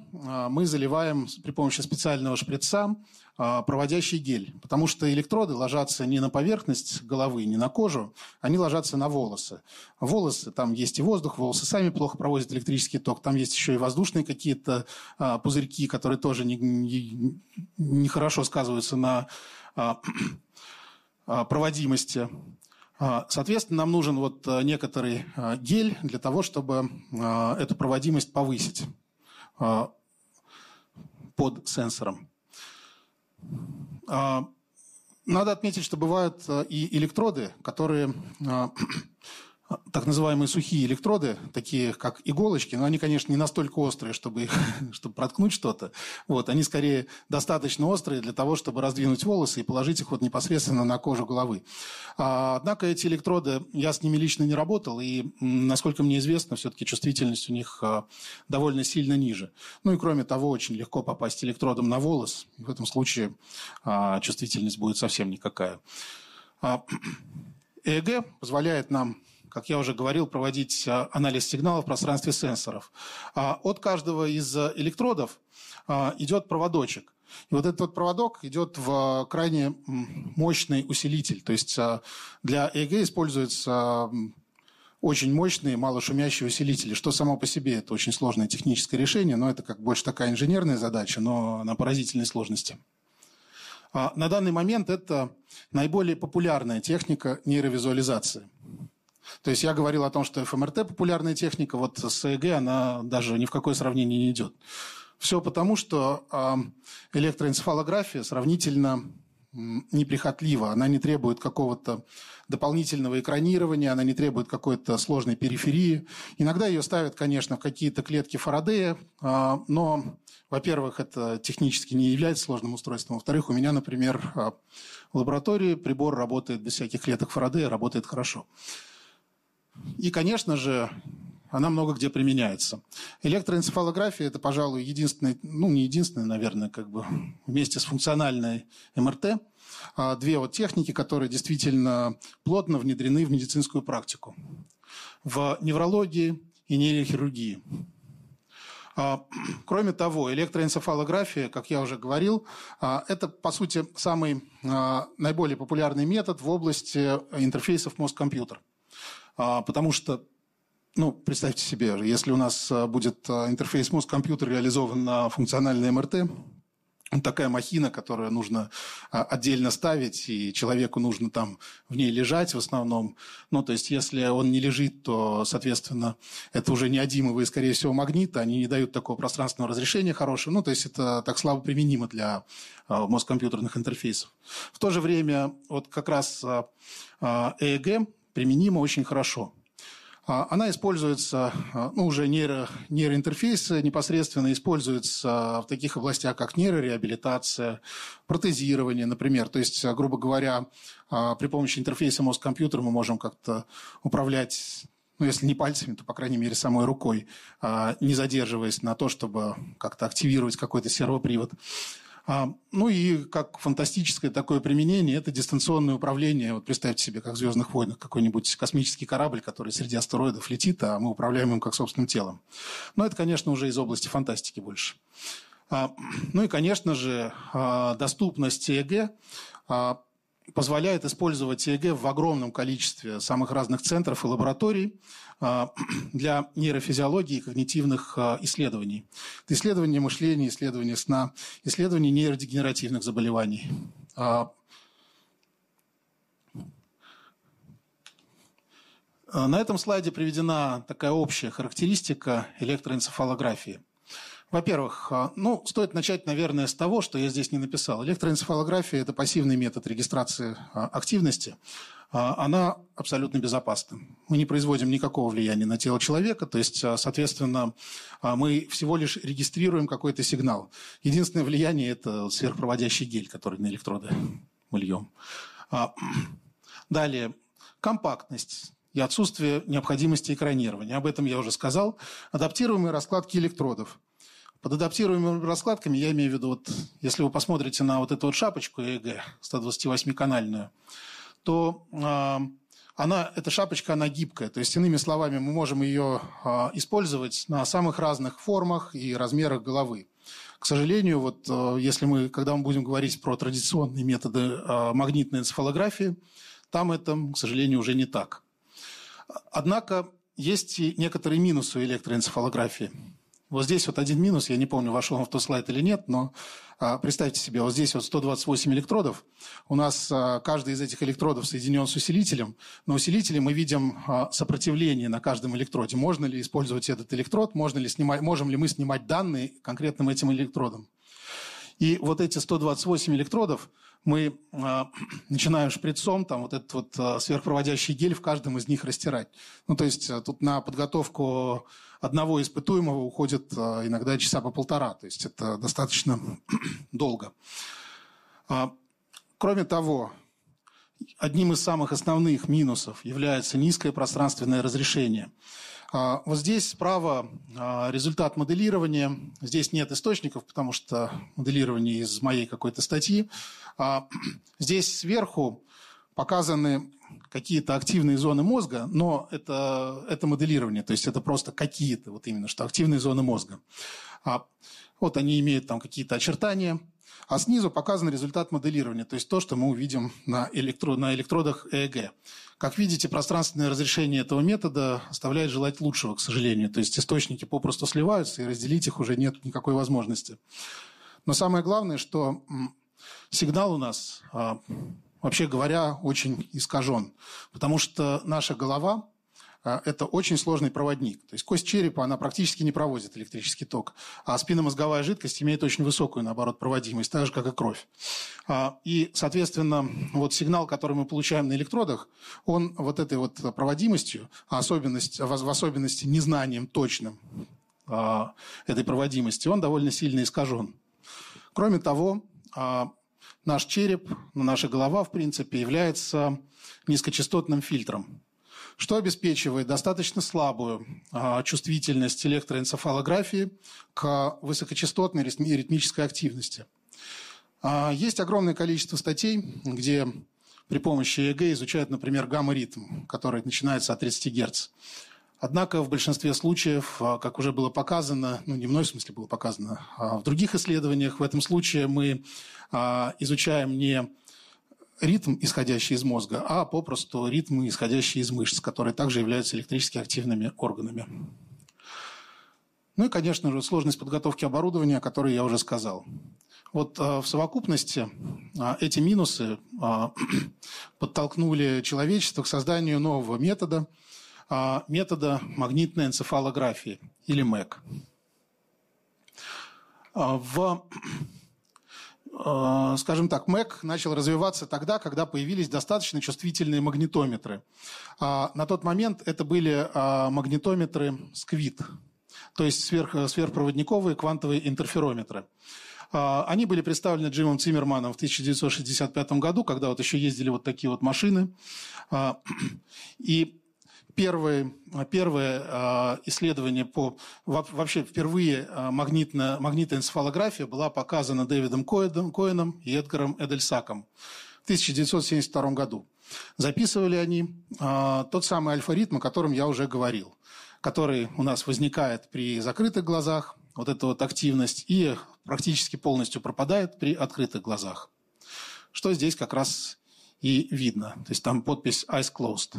мы заливаем при помощи специального шприца проводящий гель, потому что электроды ложатся не на поверхность головы, не на кожу, они ложатся на волосы. Волосы, там есть и воздух, волосы сами плохо проводят электрический ток, там есть еще и воздушные какие-то а, пузырьки, которые тоже нехорошо не, не сказываются на а, *clears throat* а, проводимости. А, соответственно, нам нужен вот некоторый гель для того, чтобы эту проводимость повысить под сенсором. А, надо отметить, что бывают э, и электроды, которые а, так называемые сухие электроды, такие как иголочки, но они, конечно, не настолько острые, чтобы, их, *laughs* чтобы проткнуть что-то. Вот, они скорее достаточно острые для того, чтобы раздвинуть волосы и положить их вот непосредственно на кожу головы. А, однако эти электроды, я с ними лично не работал, и, насколько мне известно, все-таки чувствительность у них а, довольно сильно ниже. Ну и кроме того, очень легко попасть электродом на волос. В этом случае а, чувствительность будет совсем никакая. А, *clears throat* ЭЭГ позволяет нам как я уже говорил, проводить а, анализ сигналов в пространстве сенсоров. А от каждого из электродов а, идет проводочек. И вот этот вот проводок идет в крайне мощный усилитель. То есть для ЭЭГ используется очень мощные, малошумящие усилители, что само по себе это очень сложное техническое решение, но это как больше такая инженерная задача, но на поразительной сложности. На данный момент это наиболее популярная техника нейровизуализации. То есть я говорил о том, что ФМРТ популярная техника, вот с ЭЭГ она даже ни в какое сравнение не идет. Все потому, что электроэнцефалография сравнительно неприхотлива, она не требует какого-то дополнительного экранирования, она не требует какой-то сложной периферии. Иногда ее ставят, конечно, в какие-то клетки Фарадея, а, но, во-первых, это технически не является сложным устройством. Во-вторых, у меня, например, а, в лаборатории прибор работает без всяких клеток Фарадея, работает хорошо. И, конечно же, она много где применяется. Электроэнцефалография – это, пожалуй, единственный, ну, не единственный, наверное, как бы вместе с функциональной МРТ, а две вот техники, которые действительно плотно внедрены в медицинскую практику. В неврологии и нейрохирургии. А, кроме того, электроэнцефалография, как я уже говорил, а, это, по сути, самый наиболее популярный метод в области интерфейсов мозг-компьютер. А, потому что ну, представьте себе, если у нас а, будет а, интерфейс мозг-компьютер реализован на функциональной МРТ, такая махина, которую нужно отдельно ставить, и человеку нужно там в ней лежать в основном. Ну, то есть, если он не лежит, то, соответственно, это уже неодимовые, скорее всего, магниты, они не дают такого пространственного разрешения хорошего. Ну, то есть, это так слабо применимо для мозг-компьютерных интерфейсов. В то же время, вот как раз ЭЭГ применимо очень хорошо – а, она используется, а, ну, уже нейро, нейроинтерфейсы непосредственно используются в таких областях, как нейрореабилитация, протезирование, например. То есть, грубо говоря, а, при помощи интерфейса мозг-компьютер мы можем как-то управлять ну, если не пальцами, то, по крайней мере, самой рукой, не задерживаясь на то, чтобы как-то активировать какой-то сервопривод. А, ну и как фантастическое такое применение – это дистанционное управление. Вот представьте себе, как в «Звездных войнах» какой-нибудь космический корабль, который среди астероидов летит, а мы управляем им как собственным телом. Но это, конечно, уже из области фантастики больше. А, *clears throat* ну и, конечно же, а, доступность ЭЭГ позволяет использовать ЭЭГ в огромном количестве самых разных центров и лабораторий а, *clears throat* для нейрофизиологии и когнитивных а, исследований. Это исследование мышления, исследование сна, исследование нейродегенеративных заболеваний. А, на этом слайде приведена такая общая характеристика электроэнцефалографии – во-первых, а, ну, стоит начать, наверное, с того, что я здесь не написал. Электроэнцефалография – это пассивный метод регистрации а, активности. А, она абсолютно безопасна. Мы не производим никакого влияния на тело человека, то есть, соответственно, мы всего лишь регистрируем какой-то сигнал. Единственное влияние – это сверхпроводящий гель, который на электроды мы льем. *clears throat* Далее, компактность и отсутствие необходимости экранирования. Об этом я уже сказал. Адаптируемые раскладки электродов. Под адаптируемыми раскладками я имею в виду, вот, если вы посмотрите на вот эту вот шапочку ЭЭГ 128-канальную, то э, она, эта шапочка, она гибкая. То есть, иными словами, мы можем ее э, использовать на самых разных формах и размерах головы. К сожалению, вот э, если мы, когда мы будем говорить про традиционные методы э, магнитной энцефалографии, там это, к сожалению, уже не так. Однако есть и некоторые минусы электроэнцефалографии. Вот здесь вот один минус, я не помню, вошел он в тот слайд или нет, но а, представьте себе, вот здесь вот 128 электродов. У нас а, каждый из этих электродов соединен с усилителем. На усилителе мы видим а, сопротивление на каждом электроде. Можно ли использовать этот электрод, можно ли снимать, можем ли мы снимать данные конкретным этим электродом. И вот эти 128 электродов мы э, *clears throat* начинаем шприцом, там вот этот вот э, сверхпроводящий гель в каждом из них растирать. Ну, то есть э, тут на подготовку одного испытуемого уходит э, иногда часа по полтора. То есть это достаточно *clears throat* долго. А, кроме того, одним из самых основных минусов является низкое пространственное разрешение – вот здесь справа а, результат моделирования. Здесь нет источников, потому что моделирование из моей какой-то статьи. А, *clears throat* здесь сверху показаны какие-то активные зоны мозга, но это, это моделирование, то есть это просто какие-то, вот именно, что активные зоны мозга. Вот они имеют там какие-то очертания, а снизу показан результат моделирования, то есть то, что мы увидим на, электро, на электродах ЭЭГ. Как видите, пространственное разрешение этого метода оставляет желать лучшего, к сожалению. То есть источники попросту сливаются, и разделить их уже нет никакой возможности. Но самое главное, что сигнал у нас, а, вообще говоря, очень искажен. Потому что наша голова это очень сложный проводник. То есть кость черепа, она практически не проводит электрический ток, а спинномозговая жидкость имеет очень высокую, наоборот, проводимость, так же, как и кровь. А, и, соответственно, вот сигнал, который мы получаем на электродах, он вот этой вот проводимостью, а особенность, в особенности незнанием точным а, этой проводимости, он довольно сильно искажен. Кроме того, наш череп, наша голова, в принципе, является низкочастотным фильтром что обеспечивает достаточно слабую а, чувствительность электроэнцефалографии к высокочастотной ритмической активности. А, есть огромное количество статей, где при помощи ЭЭГ изучают, например, гамма-ритм, который начинается от 30 Гц. Однако в большинстве случаев, а, как уже было показано, ну не мной в смысле было показано, а в других исследованиях в этом случае мы изучаем не ритм, исходящий из мозга, а попросту ритмы, исходящие из мышц, которые также являются электрически активными органами. Ну и, конечно же, сложность подготовки оборудования, о которой я уже сказал. Вот э, в совокупности э, эти минусы э, *clears throat* подтолкнули человечество к созданию нового метода, метода магнитной энцефалографии или МЭК. В *clears throat* скажем так, МЭК начал развиваться тогда, когда появились достаточно чувствительные магнитометры. А, на тот момент это были а, магнитометры СКВИТ, то есть сверх, сверхпроводниковые квантовые интерферометры. А, они были представлены Джимом Циммерманом в 1965 году, когда вот еще ездили вот такие вот машины. *clears throat* И первое, первое а, исследование по... Вообще впервые а, магнитная, магнитная энцефалография была показана Дэвидом Коэном и Эдгаром Эдельсаком в 1972 году. Записывали они а, тот самый альфа-ритм, о котором я уже говорил, который у нас возникает при закрытых глазах, вот эта вот активность, и практически полностью пропадает при открытых глазах. Что здесь как раз и видно. То есть там подпись «Eyes closed»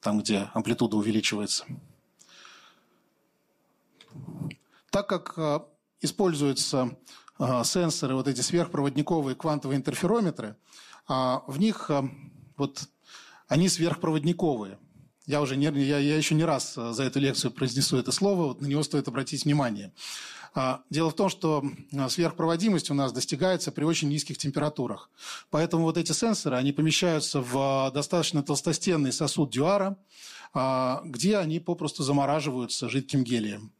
там, где амплитуда увеличивается. Так как э, используются э, сенсоры, вот эти сверхпроводниковые квантовые интерферометры, а в них э, вот они сверхпроводниковые. Я уже не, я, я еще не раз за эту лекцию произнесу это слово, вот на него стоит обратить внимание. А, дело в том, что а, сверхпроводимость у нас достигается при очень низких температурах. Поэтому вот эти сенсоры, они помещаются в а, достаточно толстостенный сосуд Дюара, где они попросту замораживаются жидким гелием.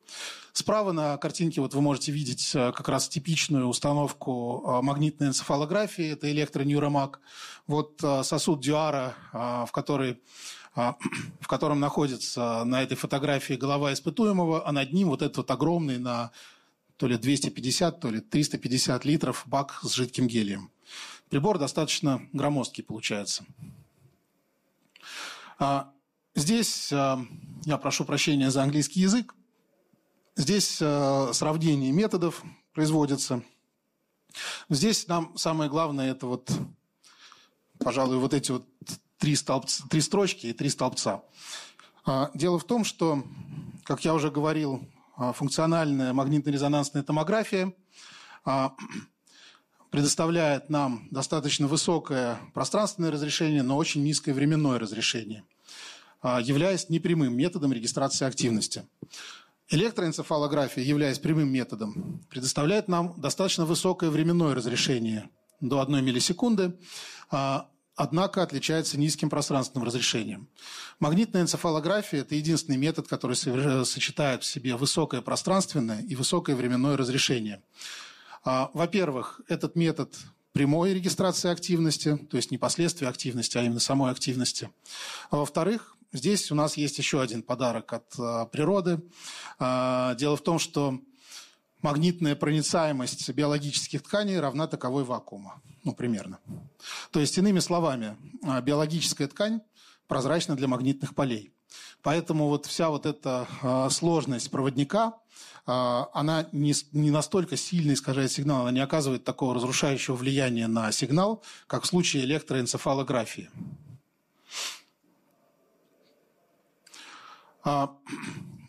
Справа на картинке вот вы можете видеть как раз типичную установку магнитной энцефалографии, это электронeuромаг. Вот сосуд Дюара, в который *clears throat* в котором находится на этой фотографии голова испытуемого, а над ним вот этот вот огромный на то ли 250, то ли 350 литров бак с жидким гелием. Прибор достаточно громоздкий получается. А, здесь а, я прошу прощения за английский язык. Здесь а, сравнение методов производится. Здесь нам самое главное это вот, пожалуй, вот эти вот три, столбца, три строчки и три столбца. Дело в том, что, как я уже говорил функциональная магнитно-резонансная томография а, предоставляет нам достаточно высокое пространственное разрешение, но очень низкое временное разрешение, а, являясь непрямым методом регистрации активности. Электроэнцефалография, являясь прямым методом, предоставляет нам достаточно высокое временное разрешение до 1 миллисекунды, однако отличается низким пространственным разрешением. Магнитная энцефалография – это единственный метод, который сочетает в себе высокое пространственное и высокое временное разрешение. А, во-первых, этот метод прямой регистрации активности, то есть не последствия активности, а именно самой активности. А во-вторых, здесь у нас есть еще один подарок от а, природы. Дело в том, что магнитная проницаемость биологических тканей равна таковой вакуума. Ну, примерно. То есть, иными словами, а, биологическая ткань прозрачна для магнитных полей. Поэтому вот вся вот эта а, сложность проводника, а, она не, настолько сильно искажает сигнал, она не оказывает такого разрушающего влияния на сигнал, как в случае электроэнцефалографии.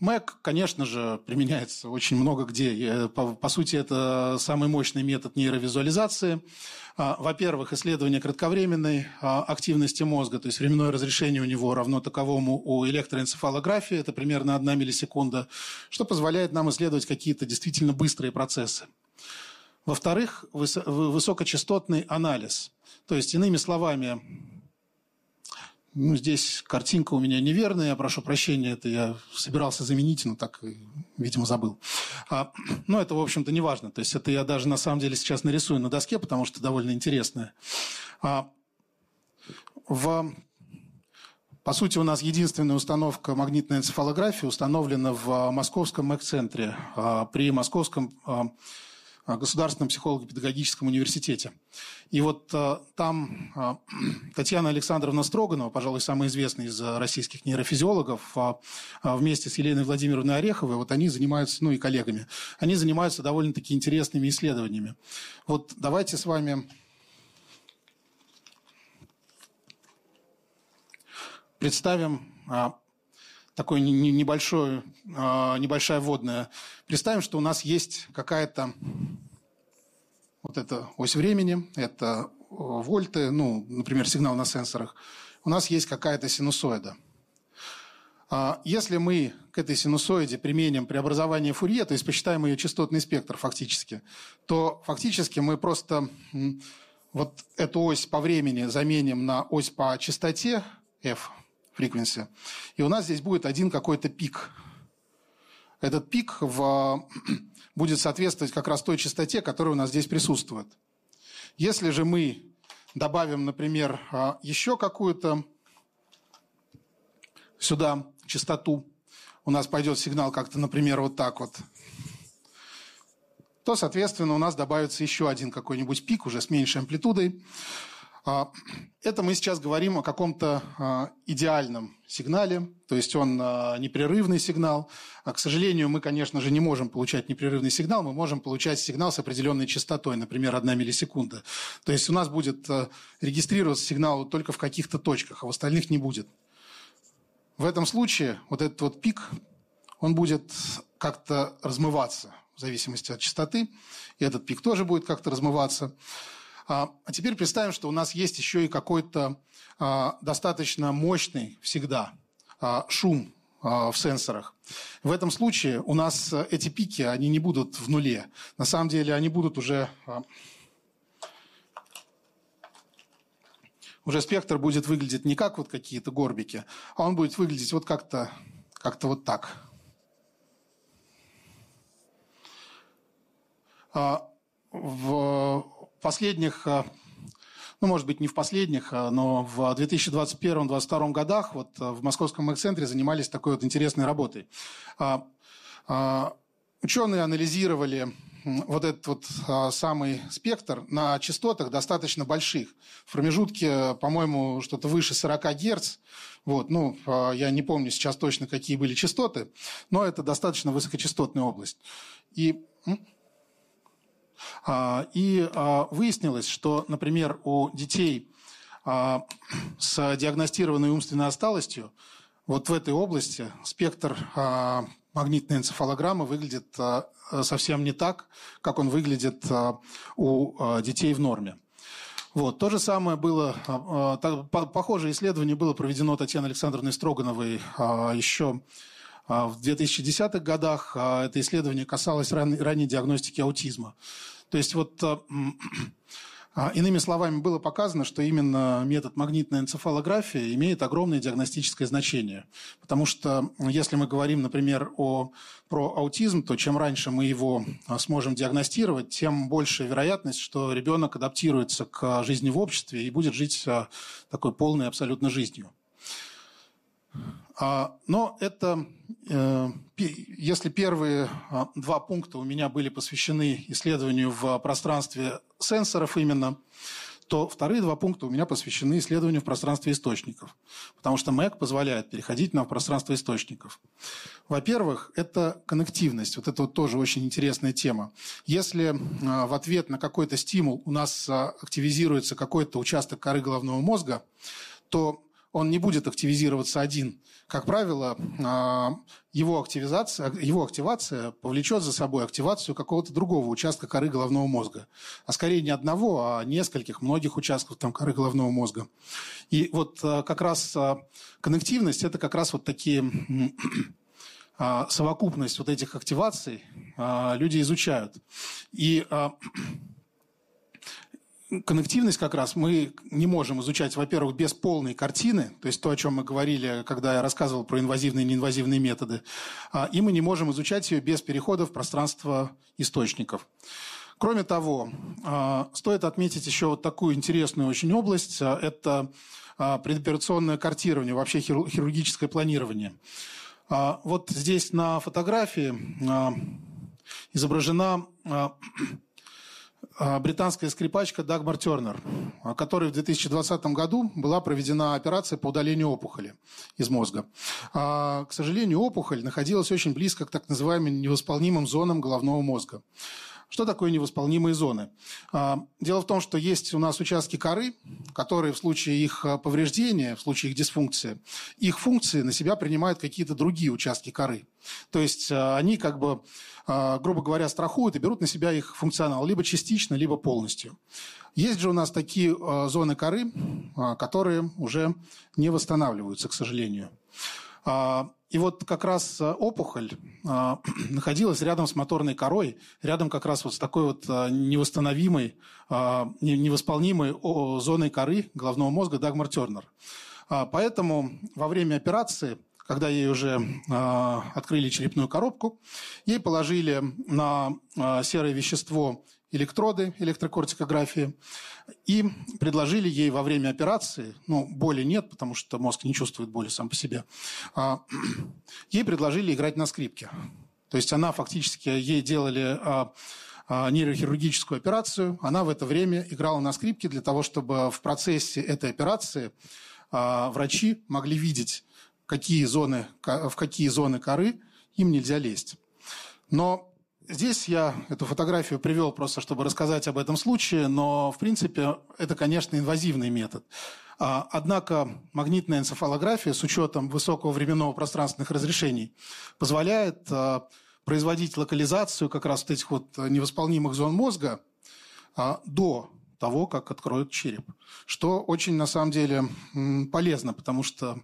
Mac, конечно же, применяется очень много где. По, по сути, это самый мощный метод нейровизуализации. А, во-первых, исследование кратковременной а, активности мозга, то есть временное разрешение у него равно таковому у электроэнцефалографии, это примерно одна миллисекунда, что позволяет нам исследовать какие-то действительно быстрые процессы. Во-вторых, высокочастотный анализ. То есть, иными словами, ну, здесь картинка у меня неверная, я прошу прощения, это я собирался заменить, но так, видимо, забыл. А, *clears throat* но это, в общем-то, не важно. То есть это я даже на самом деле сейчас нарисую на доске, потому что довольно интересное. А, в, по сути, у нас единственная установка магнитной энцефалографии установлена в московском МЭК-центре а, при московском а, Государственном психолого-педагогическом университете. И вот а, там а, *clears throat* Татьяна Александровна Строганова, пожалуй, самая известная из российских нейрофизиологов, а, вместе с Еленой Владимировной Ореховой, вот они занимаются, ну и коллегами, они занимаются довольно-таки интересными исследованиями. Вот давайте с вами представим такой небольшой, небольшая вводная. Представим, что у нас есть какая-то вот эта ось времени, это вольты, ну, например, сигнал на сенсорах. У нас есть какая-то синусоида – а если мы к этой синусоиде применим преобразование Фурье, то есть посчитаем ее частотный спектр фактически, то фактически мы просто вот эту ось по времени заменим на ось по частоте f, frequency, и у нас здесь будет один какой-то пик. Этот пик в, *clears throat* будет соответствовать как раз той частоте, которая у нас здесь присутствует. Если же мы добавим, например, а, еще какую-то сюда частоту, у нас пойдет сигнал как-то, например, вот так вот, то, соответственно, у нас добавится еще один какой-нибудь пик уже с меньшей амплитудой. А, это мы сейчас говорим о каком-то а, идеальном сигнале, то есть он а, непрерывный сигнал. К сожалению, мы, конечно же, не можем получать непрерывный сигнал, мы можем получать сигнал с определенной частотой, например, 1 миллисекунда. То есть у нас будет регистрироваться сигнал только в каких-то точках, а в остальных не будет. В этом случае вот этот вот пик, он будет как-то размываться в зависимости от частоты, и этот пик тоже будет как-то размываться. А, а теперь представим, что у нас есть еще и какой-то а, достаточно мощный всегда а, шум в сенсорах. В этом случае у нас эти пики, они не будут в нуле. На самом деле они будут уже уже спектр будет выглядеть не как вот какие-то горбики, а он будет выглядеть вот как-то как вот так. В последних, а, ну, может быть, не в последних, а, но в 2021-2022 годах вот в Московском экс-центре занимались такой вот интересной работой. Ученые анализировали вот этот вот а, самый спектр на частотах достаточно больших. В промежутке, по-моему, что-то выше 40 Гц. Вот, ну, а, я не помню сейчас точно, какие были частоты, но это достаточно высокочастотная область. И, а, и а, выяснилось, что, например, у детей а, с диагностированной умственной отсталостью вот в этой области спектр а, магнитной энцефалограммы выглядит а, совсем не так, как он выглядит а, у а, детей в норме. Вот. То же самое было, похожее исследование было проведено Татьяной Александровной Строгановой еще в 2010-х годах. Это исследование касалось ранней диагностики аутизма. То есть вот *clears throat* а, иными словами, было показано, что именно метод магнитной энцефалографии имеет огромное диагностическое значение. Потому что если мы говорим, например, о, про аутизм, то чем раньше мы его а, сможем диагностировать, тем больше вероятность, что ребенок адаптируется к жизни в обществе и будет жить а, такой полной абсолютно жизнью. А, но это, э, если первые а, два пункта у меня были посвящены исследованию в пространстве сенсоров именно, то вторые два пункта у меня посвящены исследованию в пространстве источников. Потому что МЭК позволяет переходить на пространство источников. Во-первых, это коннективность. Вот это вот тоже очень интересная тема. Если а, в ответ на какой-то стимул у нас активизируется какой-то участок коры головного мозга, то он не будет активизироваться один. Как правило, а, его активизация, его активация повлечет за собой активацию какого-то другого участка коры головного мозга. А скорее не одного, а нескольких, многих участков там коры головного мозга. И вот а, как раз а, коннективность – это как раз вот такие *clears throat* совокупность вот этих активаций люди изучают. И *clears throat* коннективность как раз мы не можем изучать, во-первых, без полной картины, то есть то, о чем мы говорили, когда я рассказывал про инвазивные и неинвазивные методы, а, и мы не можем изучать ее без перехода в пространство источников. Кроме того, а, стоит отметить еще вот такую интересную очень область. А, это предоперационное картирование, вообще хирургическое планирование. Вот здесь на фотографии изображена британская скрипачка Дагмар Тернер, которой в 2020 году была проведена операция по удалению опухоли из мозга. А, к сожалению, опухоль находилась очень близко к так называемым невосполнимым зонам головного мозга. Что такое невосполнимые зоны? А, дело в том, что есть у нас участки коры, которые в случае их а, повреждения, в случае их дисфункции, их функции на себя принимают какие-то другие участки коры. То есть а, они как бы, грубо говоря, страхуют и берут на себя их функционал либо частично, либо полностью. Есть же у нас такие зоны коры, которые уже не восстанавливаются, к сожалению. А, и вот как раз а, опухоль а, *clears throat* находилась рядом с моторной корой, рядом как раз вот с такой вот невосстановимой, невосполнимой зоной коры головного мозга Дагмар Тернер. Поэтому во время операции, когда ей уже открыли черепную коробку, ей положили на серое вещество электроды электрокортикографии и предложили ей во время операции, ну, боли нет, потому что мозг не чувствует боли сам по себе, а, *clears throat* ей предложили играть на скрипке. То есть она фактически, ей делали а, нейрохирургическую операцию, она в это время играла на скрипке для того, чтобы в процессе этой операции врачи могли видеть, какие зоны, в какие зоны коры им нельзя лезть. Но Здесь я эту фотографию привел просто, чтобы рассказать об этом случае, но, в принципе, это, конечно, инвазивный метод. А, однако магнитная энцефалография с учетом высокого временного пространственных разрешений позволяет а, производить локализацию как раз вот этих вот невосполнимых зон мозга а, до того, как откроют череп. Что очень, на самом деле, полезно, потому что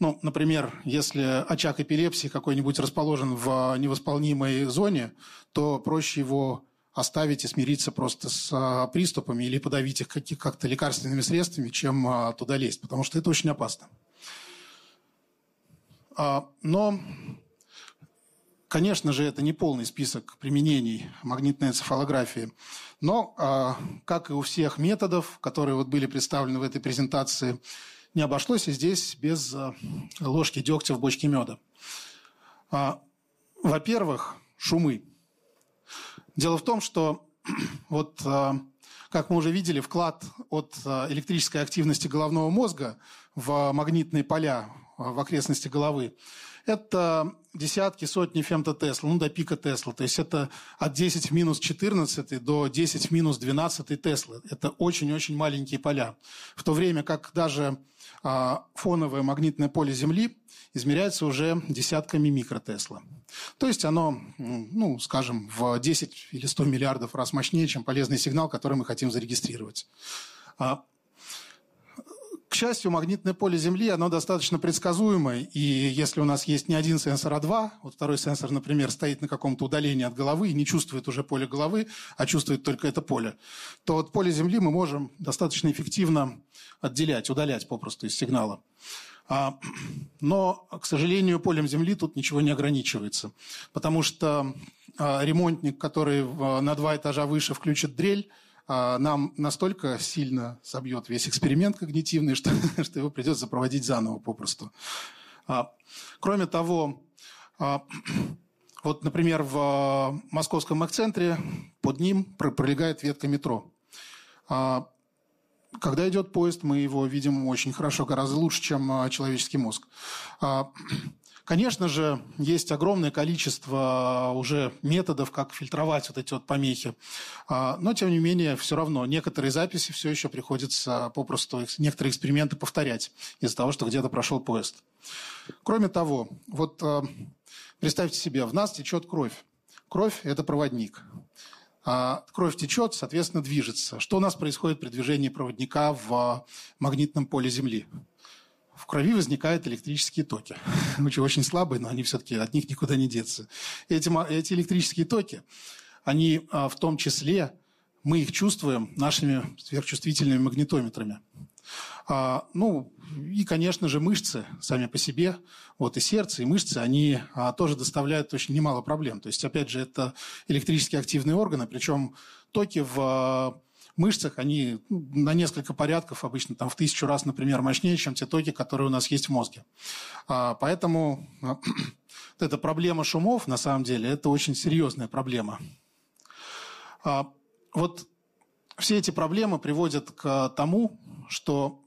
ну, например, если очаг эпилепсии какой-нибудь расположен в невосполнимой зоне, то проще его оставить и смириться просто с а, приступами или подавить их как-то лекарственными средствами, чем а, туда лезть, потому что это очень опасно. А, но, конечно же, это не полный список применений магнитной энцефалографии. Но, как и у всех методов, которые вот были представлены в этой презентации, не обошлось и здесь без э, ложки дегтя в бочке меда. А, во-первых, шумы. Дело в том, что *clears throat* вот э, как мы уже видели, вклад от э, электрической активности головного мозга в магнитные поля в окрестности головы – это десятки, сотни фемтотесла, ну, до пика Тесла. То есть это от 10 в минус 14 до 10 в минус 12 Теслы. Это очень-очень маленькие поля. В то время как даже фоновое магнитное поле Земли измеряется уже десятками микротесла. То есть оно, ну, скажем, в 10 или 100 миллиардов раз мощнее, чем полезный сигнал, который мы хотим зарегистрировать. К счастью, магнитное поле Земли, оно достаточно предсказуемое, и если у нас есть не один сенсор, а два, вот второй сенсор, например, стоит на каком-то удалении от головы и не чувствует уже поле головы, а чувствует только это поле, то от поля Земли мы можем достаточно эффективно отделять, удалять попросту из сигнала. А, но, к сожалению, полем Земли тут ничего не ограничивается, потому что а, ремонтник, который на два этажа выше включит дрель, нам настолько сильно собьет весь эксперимент когнитивный, *laughs* что, что его придется проводить заново попросту. А, кроме того, а, *clears throat* вот, например, в московском маг-центре под ним пролегает ветка метро. Когда идет поезд, мы его видим очень хорошо, гораздо лучше, чем человеческий мозг. *clears throat* Конечно же, есть огромное количество уже методов, как фильтровать вот эти вот помехи. А, но, тем не менее, все равно некоторые записи все еще приходится попросту некоторые эксперименты повторять из-за того, что где-то прошел поезд. Кроме того, вот а, представьте себе, в нас течет кровь. Кровь – это проводник. А кровь течет, соответственно, движется. Что у нас происходит при движении проводника в магнитном поле Земли? В крови возникают электрические токи. *laughs* Очень, слабые, но они все-таки от них никуда не деться. Эти, эти электрические токи, они а, в том числе, мы их чувствуем нашими сверхчувствительными магнитометрами. А, ну, и, конечно же, мышцы сами по себе, вот и сердце, и мышцы, они а, тоже доставляют очень немало проблем. То есть, опять же, это электрически активные органы, причем токи в а, мышцах, они на несколько порядков, обычно там в тысячу раз, например, мощнее, чем те токи, которые у нас есть в мозге. А, поэтому а, *clears throat* эта проблема шумов, на самом деле, это очень серьезная проблема. А, вот все эти проблемы приводят к тому, что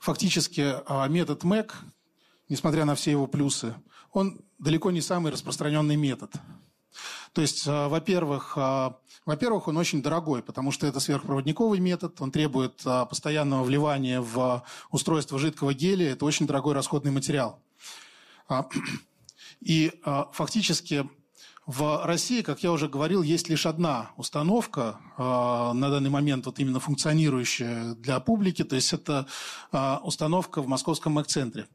фактически метод МЭК, несмотря на все его плюсы, он далеко не самый распространенный метод – То есть, во-первых, во-первых, он очень дорогой, потому что это сверхпроводниковый метод, он требует постоянного вливания в устройство жидкого гелия, это очень дорогой расходный материал. *clears throat* И фактически в России, как я уже говорил, есть лишь одна установка э, на данный момент, вот именно функционирующая для публики, то есть это э, установка в Московском МЭК-центре.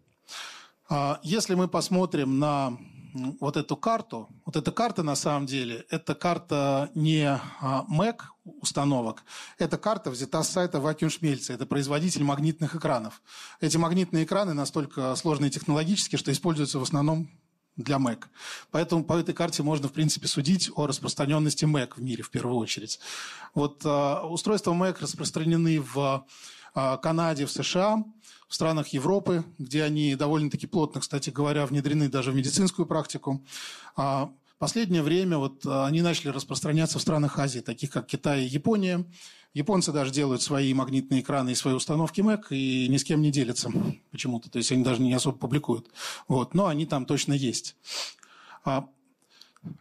Э, если мы посмотрим на вот эту карту, вот эта карта на самом деле, это карта не МЭК установок, эта карта взята с сайта Vacuum Schmelze, это производитель магнитных экранов. Эти магнитные экраны настолько сложные технологически, что используются в основном для Mac. Поэтому по этой карте можно, в принципе, судить о распространенности Mac в мире в первую очередь. Вот э, устройства Mac распространены в Канаде, в США, в странах Европы, где они довольно-таки плотно, кстати говоря, внедрены даже в медицинскую практику. А последнее время вот они начали распространяться в странах Азии, таких как Китай и Япония. Японцы даже делают свои магнитные экраны и свои установки Mac и ни с кем не делятся почему-то. То есть они даже не особо публикуют. Вот. Но они там точно есть.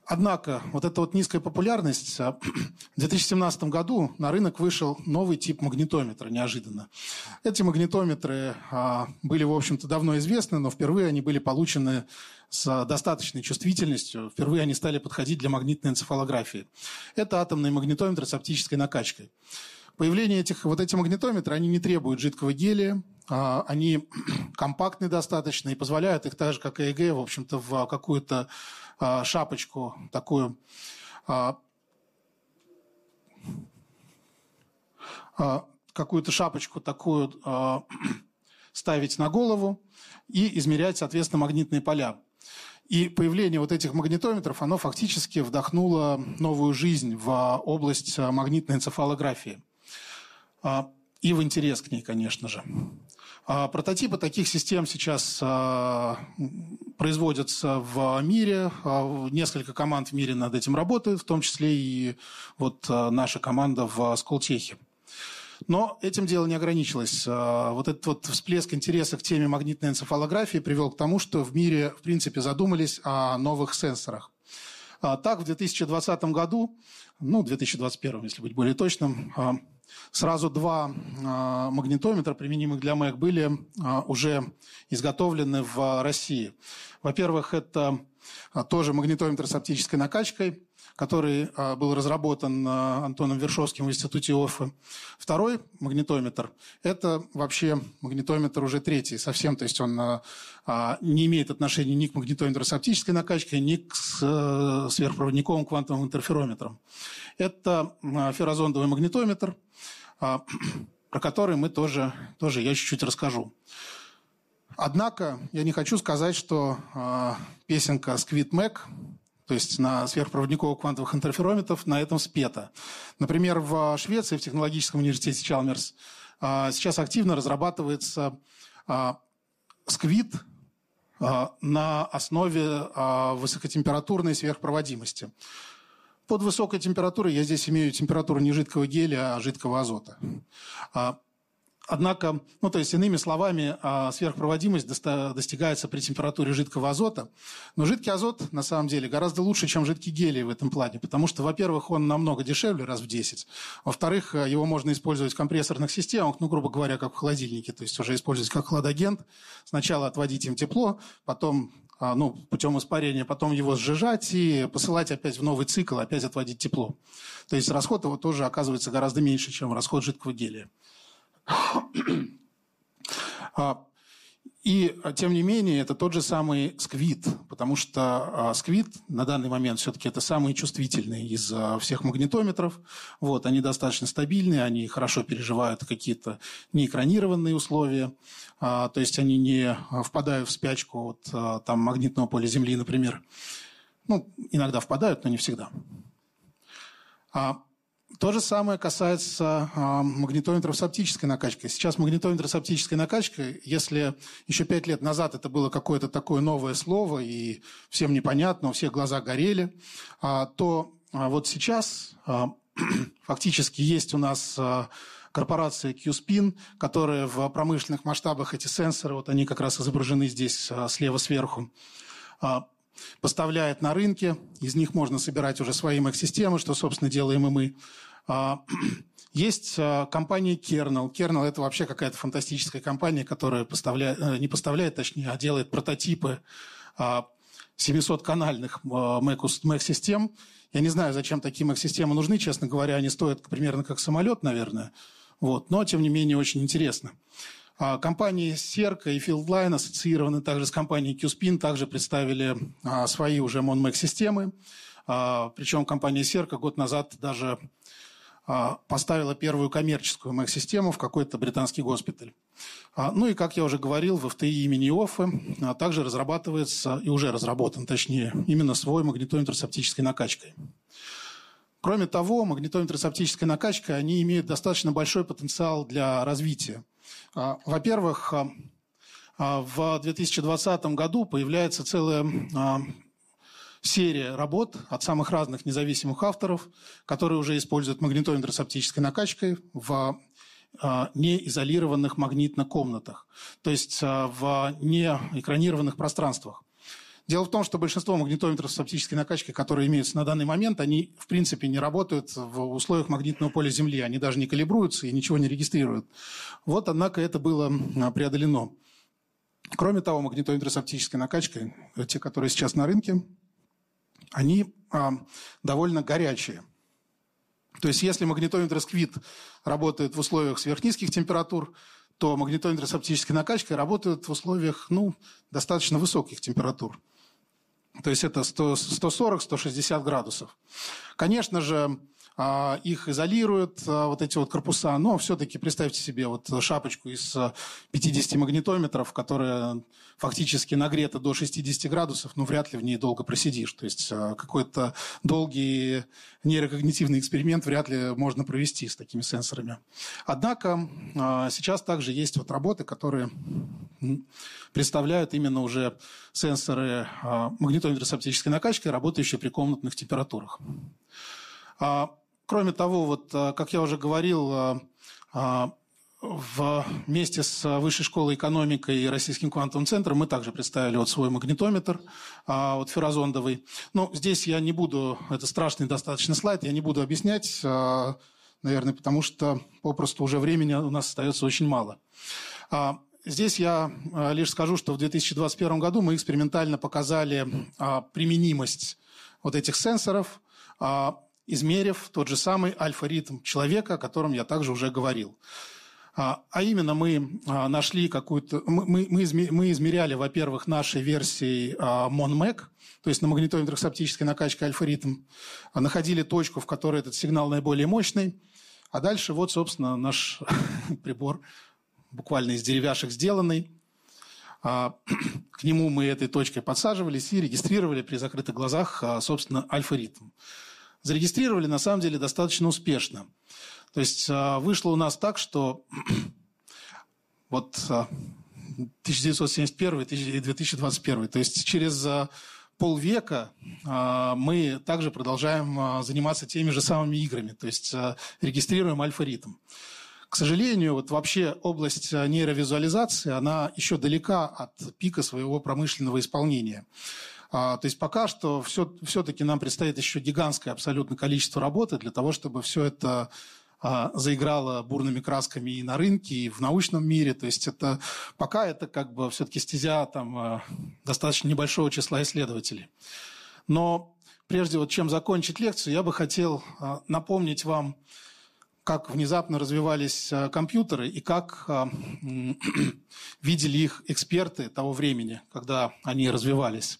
Однако, вот эта вот низкая популярность, а, *clears throat* в 2017 году на рынок вышел новый тип магнитометра, неожиданно. Эти магнитометры а, были, в общем-то, давно известны, но впервые они были получены с достаточной чувствительностью. Впервые они стали подходить для магнитной энцефалографии. Это атомные магнитометры с оптической накачкой. Появление этих, вот эти магнитометры, они не требуют жидкого гелия, а, они *clears throat* компактны достаточно и позволяют их так же, как и ЭГ, в общем-то, в какую-то а, шапочку такую а, какую-то шапочку такую *clears throat* ставить на голову и измерять, соответственно, магнитные поля. И появление вот этих магнитометров, оно фактически вдохнуло новую жизнь в область а, магнитной энцефалографии. А, и в интерес к ней, конечно же. А, прототипы таких систем сейчас производятся в мире. Несколько команд в мире над этим работают, в том числе и вот наша команда в Сколтехе. Но этим дело не ограничилось. А, вот этот вот всплеск интереса к теме магнитной энцефалографии привел к тому, что в мире, в принципе, задумались о новых сенсорах. А, так, в 2020 году, ну, 2021, если быть более точным, а, сразу два магнитометра, применимых для МЭК, были уже изготовлены в России. Во-первых, это тоже магнитометр с оптической накачкой, который а, был разработан а, Антоном Вершовским в Институте ОФА. Второй магнитометр – это вообще магнитометр уже третий совсем, то есть он а, не имеет отношения ни к магнитометру с оптической накачкой, ни к сверхпроводниковым квантовым интерферометрам. Это феррозондовый магнитометр, *clears throat* про который мы тоже, тоже я чуть-чуть расскажу. Однако я не хочу сказать, что песенка «Сквит Мэг» то есть на сверхпроводниковых квантовых интерферометров, на этом спета. Например, в Швеции, в технологическом университете Чалмерс, а, сейчас активно разрабатывается а, сквит а, на основе высокотемпературной сверхпроводимости. Под высокой температурой я здесь имею температуру не жидкого гелия, а жидкого азота. Однако, ну то есть иными словами, а, сверхпроводимость достигается при температуре жидкого азота. Но жидкий азот на самом деле гораздо лучше, чем жидкий гелий в этом плане, потому что, во-первых, он намного дешевле, раз в 10. Во-вторых, его можно использовать в компрессорных системах, ну, грубо говоря, как в холодильнике, то есть уже использовать как хладагент. Сначала отводить им тепло, потом а, ну, путем испарения, потом его сжижать и посылать опять в новый цикл, опять отводить тепло. То есть расход его тоже оказывается гораздо меньше, чем расход жидкого гелия. А, и, тем не менее, это тот же самый сквит, потому что а, сквит на данный момент все-таки это самый чувствительный из а, всех магнитометров. Вот, они достаточно стабильные, они хорошо переживают какие-то неэкранированные условия, то есть они не впадают в спячку от там, магнитного поля Земли, например. Ну, иногда впадают, но не всегда. То же самое касается э, магнитометров с оптической накачкой. Сейчас магнитометры с оптической накачкой, если еще пять лет назад это было какое-то такое новое слово, и всем непонятно, у всех глаза горели, э, то э, вот сейчас *clears throat* фактически есть у нас корпорация QSPIN, которая в промышленных масштабах эти сенсоры, вот они как раз изображены здесь слева сверху, поставляет на рынке. Из них можно собирать уже свои Mac-системы, что, собственно, делаем и мы. А, *clears throat* есть а, компания Kernel. Kernel – это вообще какая-то фантастическая компания, которая поставляет, э, не поставляет, точнее, а делает прототипы 700-канальных Mac-систем. Я не знаю, зачем такие Mac-системы нужны. Честно говоря, они стоят примерно как самолет, наверное. Вот. Но, тем не менее, очень интересно. А, компании Serco и Fieldline ассоциированы также с компанией QSpin, также представили а, свои уже MonMac-системы. А, причем компания Serco год назад даже поставила первую коммерческую Mac-систему в какой-то британский госпиталь. Ну и, как я уже говорил, в FTI имени Оффе также разрабатывается, и уже разработан, точнее, именно свой магнитометр с оптической накачкой. Кроме того, магнитометры с оптической накачкой, они имеют достаточно большой потенциал для развития. А, во-первых, а, а, в 2020 году появляется целая серия работ от самых разных независимых авторов, которые уже используют магнитометр с оптической накачкой в неизолированных магнитных комнатах, то есть в неэкранированных пространствах. Дело в том, что большинство магнитометров с оптической накачкой, которые имеются на данный момент, они в принципе не работают в условиях магнитного поля Земли. Они даже не калибруются и ничего не регистрируют. Вот, однако, это было а, преодолено. Кроме того, магнитометры с оптической накачкой, э, те, которые сейчас на рынке, они а, довольно горячие. То есть, если магнитометр сквит работает в условиях сверхнизких температур, то магнитометры с оптической накачкой работают в условиях ну, достаточно высоких температур. То есть это 140-160 градусов. Конечно же, их изолируют, а, вот эти вот корпуса, но все-таки представьте себе вот шапочку из 50 магнитометров, которая фактически нагрета до 60 градусов, ну, вряд ли в ней долго просидишь. То есть а, какой-то долгий нейрокогнитивный эксперимент вряд ли можно провести с такими сенсорами. Однако сейчас также есть вот работы, которые представляют именно уже сенсоры магнитометра с оптической накачкой, работающие при комнатных температурах. Кроме того, вот, э, как я уже говорил, э, э, вместе с Высшей школой экономики и Российским квантовым центром мы также представили вот свой магнитометр, вот феррозондовый. Ну, здесь я не буду, это страшный достаточно слайд, я не буду объяснять, наверное, потому что попросту уже времени у нас остается очень мало. Здесь я лишь скажу, что в 2021 году мы экспериментально показали применимость вот этих сенсоров измерив тот же самый альфа-ритм человека, о котором я также уже говорил. А, а именно мы а, нашли какую-то... Мы, мы, мы измеряли, во-первых, нашей версией MonMac, то есть на магнитометрах с оптической накачкой альфа-ритм, находили точку, в которой этот сигнал наиболее мощный, а дальше вот, собственно, наш *laughs* прибор, буквально из деревяшек сделанный, *clears throat* к нему мы этой точкой подсаживались и регистрировали при закрытых глазах, собственно, альфа-ритм зарегистрировали на самом деле достаточно успешно. То есть а, вышло у нас так, что *clears throat* вот 1971 и 2021, то есть через а, полвека а, мы также продолжаем заниматься теми же самыми играми, то есть регистрируем альфа-ритм. К сожалению, вот вообще область нейровизуализации, она еще далека от пика своего промышленного исполнения. А, то есть пока что все, все-таки нам предстоит еще гигантское абсолютно количество работы для того, чтобы все это а, заиграло бурными красками и на рынке, и в научном мире. То есть это пока это как бы все-таки стезя там, а, достаточно небольшого числа исследователей. Но прежде вот чем закончить лекцию, я бы хотел напомнить вам, как внезапно развивались компьютеры и как *clears throat* видели их эксперты того времени, когда они развивались.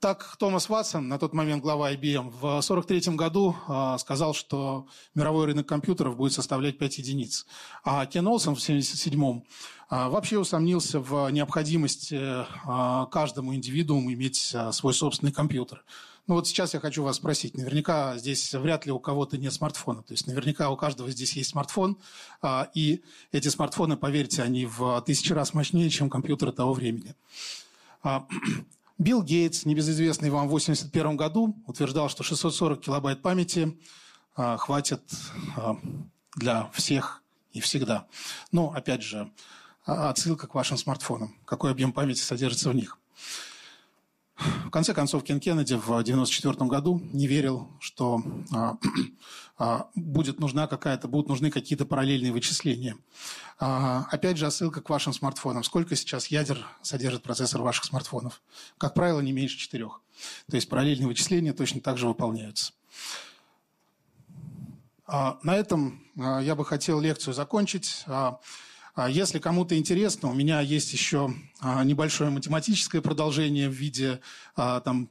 Так Томас Ватсон, на тот момент глава IBM, в 1943 году э, сказал, что мировой рынок компьютеров будет составлять 5 единиц. А Кен Олсон в 1977 э, вообще усомнился в необходимости э, каждому индивидууму иметь свой собственный компьютер. Ну вот сейчас я хочу вас спросить. Наверняка здесь вряд ли у кого-то нет смартфона. То есть наверняка у каждого здесь есть смартфон. И эти смартфоны, поверьте, они в тысячи раз мощнее, чем компьютеры того времени. Билл Гейтс, небезызвестный вам в 1981 году, утверждал, что 640 килобайт памяти а, хватит а, для всех и всегда. Но, опять же, а, отсылка к вашим смартфонам. Какой объем памяти содержится в них. В конце концов, Кен Кеннеди в 1994 году не верил, что а, *clears throat* а, будет нужна какая-то, будут нужны какие-то параллельные вычисления. А, опять же, ссылка к вашим смартфонам. Сколько сейчас ядер содержит процессор ваших смартфонов? Как правило, не меньше четырех. То есть параллельные вычисления точно так же выполняются. На этом я бы хотел лекцию закончить. А, если кому-то интересно, у меня есть еще а, небольшое математическое продолжение в виде а, там,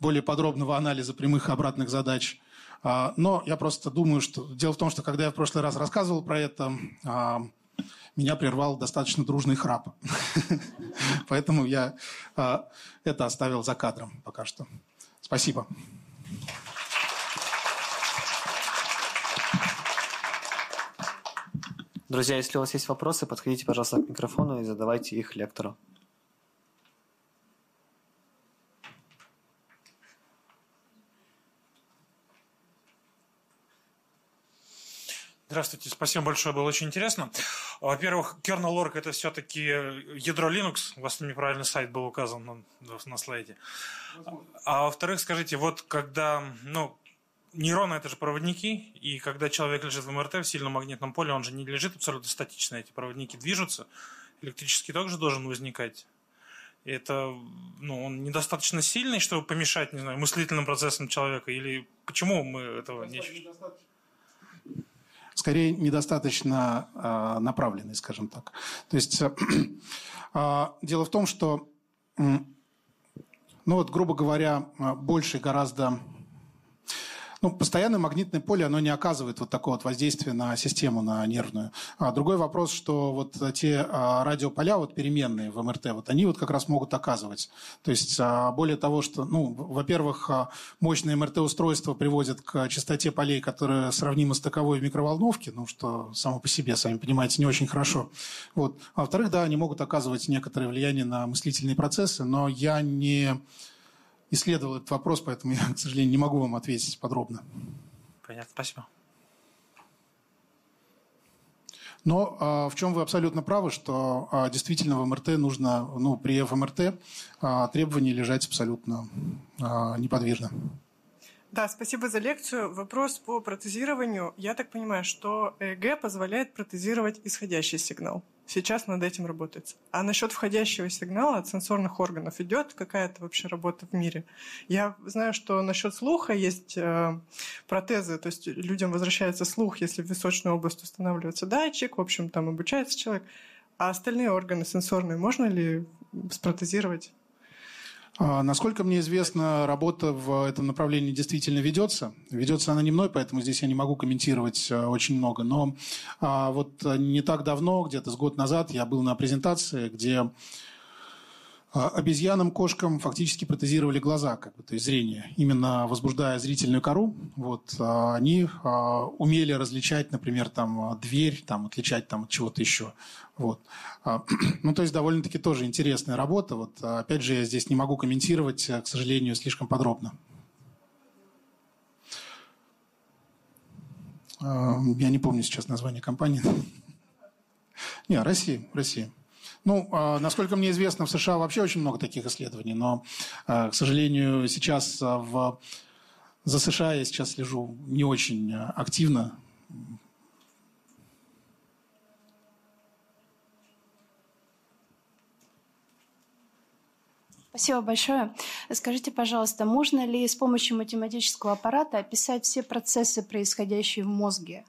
более подробного анализа прямых и обратных задач. Но я просто думаю, что дело в том, что когда я в прошлый раз рассказывал про это, меня прервал достаточно дружный храп. *laughs* Поэтому я это оставил за кадром пока что. Спасибо. Друзья, если у вас есть вопросы, подходите, пожалуйста, к микрофону и задавайте их лектору. Здравствуйте, спасибо большое, было очень интересно. Во-первых, kernel.org это все-таки ядро Linux, у вас неправильный сайт был указан на, на слайде. А во-вторых, скажите, вот когда, ну, нейроны это же проводники, и когда человек лежит в МРТ в сильном магнитном поле, он же не лежит абсолютно статично, эти проводники движутся, электрический ток же должен возникать. И это, ну, он недостаточно сильный, чтобы помешать, не знаю, мыслительным процессам человека, или почему мы этого не? Скорее, недостаточно э, направленный, скажем так. То есть, э, э, *clears throat* дело в том, что, э, ну вот, грубо говоря, больше гораздо ну, постоянное магнитное поле, оно не оказывает вот такого вот воздействия на систему, на нервную. А другой вопрос, что вот те а, радиополя, вот переменные в МРТ, вот они вот как раз могут оказывать. То есть, а, более того, что, ну, во-первых, а, мощное МРТ-устройство приводит к частоте полей, которая сравнима с таковой в микроволновке, ну, что само по себе, сами понимаете, не очень хорошо. Вот. А во-вторых, да, они могут оказывать некоторое влияние на мыслительные процессы, но я не исследовал этот вопрос, поэтому я, *laughs* к сожалению, не могу вам ответить подробно. Понятно, спасибо. Но а, в чем вы абсолютно правы, что а, действительно в МРТ нужно, ну, при ФМРТ а, требования лежать абсолютно неподвижно. Да, спасибо за лекцию. Вопрос по протезированию. Я так понимаю, что ЭЭГ позволяет протезировать исходящий сигнал. Сейчас над этим работается. А насчет входящего сигнала от сенсорных органов идет какая-то вообще работа в мире? Я знаю, что насчет слуха есть э, протезы, то есть людям возвращается слух, если в височную область устанавливается датчик, в общем, там обучается человек. А остальные органы сенсорные можно ли спротезировать? А, насколько мне известно, работа в этом направлении действительно ведется. Ведется она не мной, поэтому здесь я не могу комментировать э, очень много. Но а, вот не так давно, где-то с год назад, я был на презентации, где обезьянам, кошкам фактически протезировали глаза, как бы, то есть зрение, именно возбуждая зрительную кору. Вот, а, они а, умели различать, например, там, дверь, там, отличать там, от чего-то еще. Вот. *clears throat* Ну, то есть довольно-таки тоже интересная работа. Вот, опять же, я здесь не могу комментировать, к сожалению, слишком подробно. Я не помню сейчас название компании. *laughs* Не, Россия, Россия. Ну, а, насколько мне известно, в США вообще очень много таких исследований, но, а, к сожалению, сейчас а, в... за США я сейчас слежу не очень активно. Спасибо большое. Скажите, пожалуйста, можно ли с помощью математического аппарата описать все процессы, происходящие в мозге?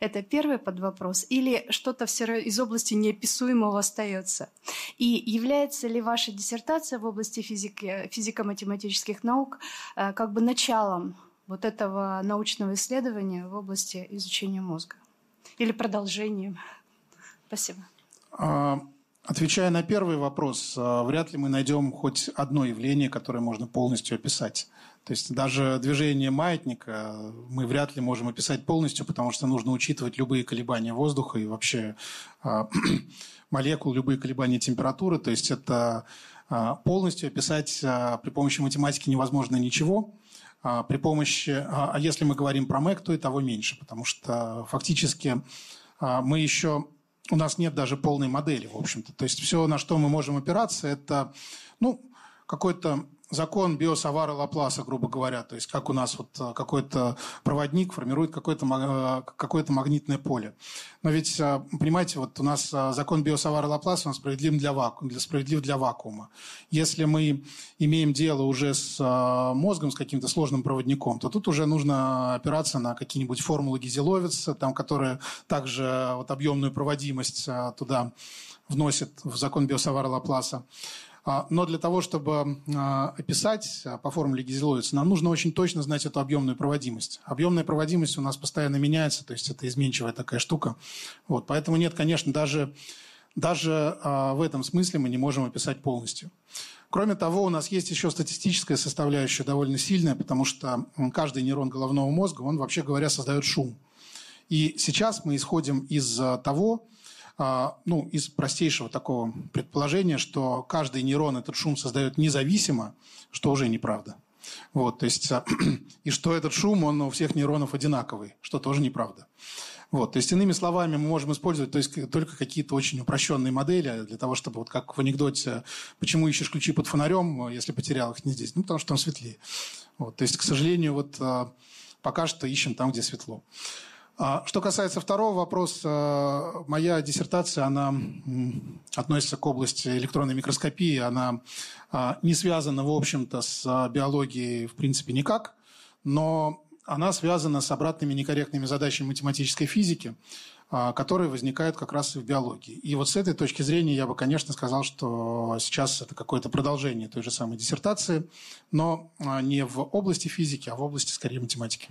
Это первый подвопрос. Или что-то все из области неописуемого остается? И является ли ваша диссертация в области физики, физико-математических наук э, как бы началом вот этого научного исследования в области изучения мозга? Или продолжением? Спасибо. А, отвечая на первый вопрос, а, вряд ли мы найдем хоть одно явление, которое можно полностью описать. То есть даже движение маятника мы вряд ли можем описать полностью, потому что нужно учитывать любые колебания воздуха и вообще *clears throat* э, молекул, любые колебания температуры. То есть это э, полностью описать э, при помощи математики невозможно ничего. А при помощи, а если мы говорим про МЭК, то и того меньше, потому что фактически мы еще, у нас нет даже полной модели, в общем-то. То есть все, на что мы можем опираться, это ну, какой-то закон биосавара Лапласа, грубо говоря, то есть как у нас вот э, какой-то проводник формирует какое-то э, какое магнитное поле. Но ведь, э, понимаете, вот у нас закон биосавара Лапласа, он справедлив для, ваку, для, справедлив для вакуума. Если мы имеем дело уже с мозгом, с каким-то сложным проводником, то тут уже нужно опираться на какие-нибудь формулы Гизеловица, там, которые также вот объемную проводимость туда вносят в закон биосавара Лапласа. А, но для того, чтобы а, описать а, по формуле Гизеловица, нам нужно очень точно знать эту объемную проводимость. Объемная проводимость у нас постоянно меняется, то есть это изменчивая такая штука. Вот, поэтому нет, конечно, даже, даже в этом смысле мы не можем описать полностью. Кроме того, у нас есть еще статистическая составляющая довольно сильная, потому что каждый нейрон головного мозга, он, вообще говоря, создает шум. И сейчас мы исходим из того, ну, из простейшего такого предположения, что каждый нейрон этот шум создает независимо, что уже неправда. Вот, то есть, а, *clears throat* и что этот шум, он у всех нейронов одинаковый, что тоже неправда. Вот, то есть, иными словами, мы можем использовать то есть, только какие-то очень упрощенные модели для того, чтобы, вот как в анекдоте, почему ищешь ключи под фонарем, если потерял их не здесь? Ну, потому что там светлее. Вот, то есть, к сожалению, вот а, пока что ищем там, где светло. А, что касается второго вопроса, моя диссертация, она относится к области электронной микроскопии, она а, не связана, в общем-то, с а, биологией в принципе никак, но она связана с обратными некорректными задачами математической физики, которые возникают как раз и в биологии. И вот с этой точки зрения я бы, конечно, сказал, что сейчас это какое-то продолжение той же самой диссертации, но не в области физики, а в области, скорее, математики.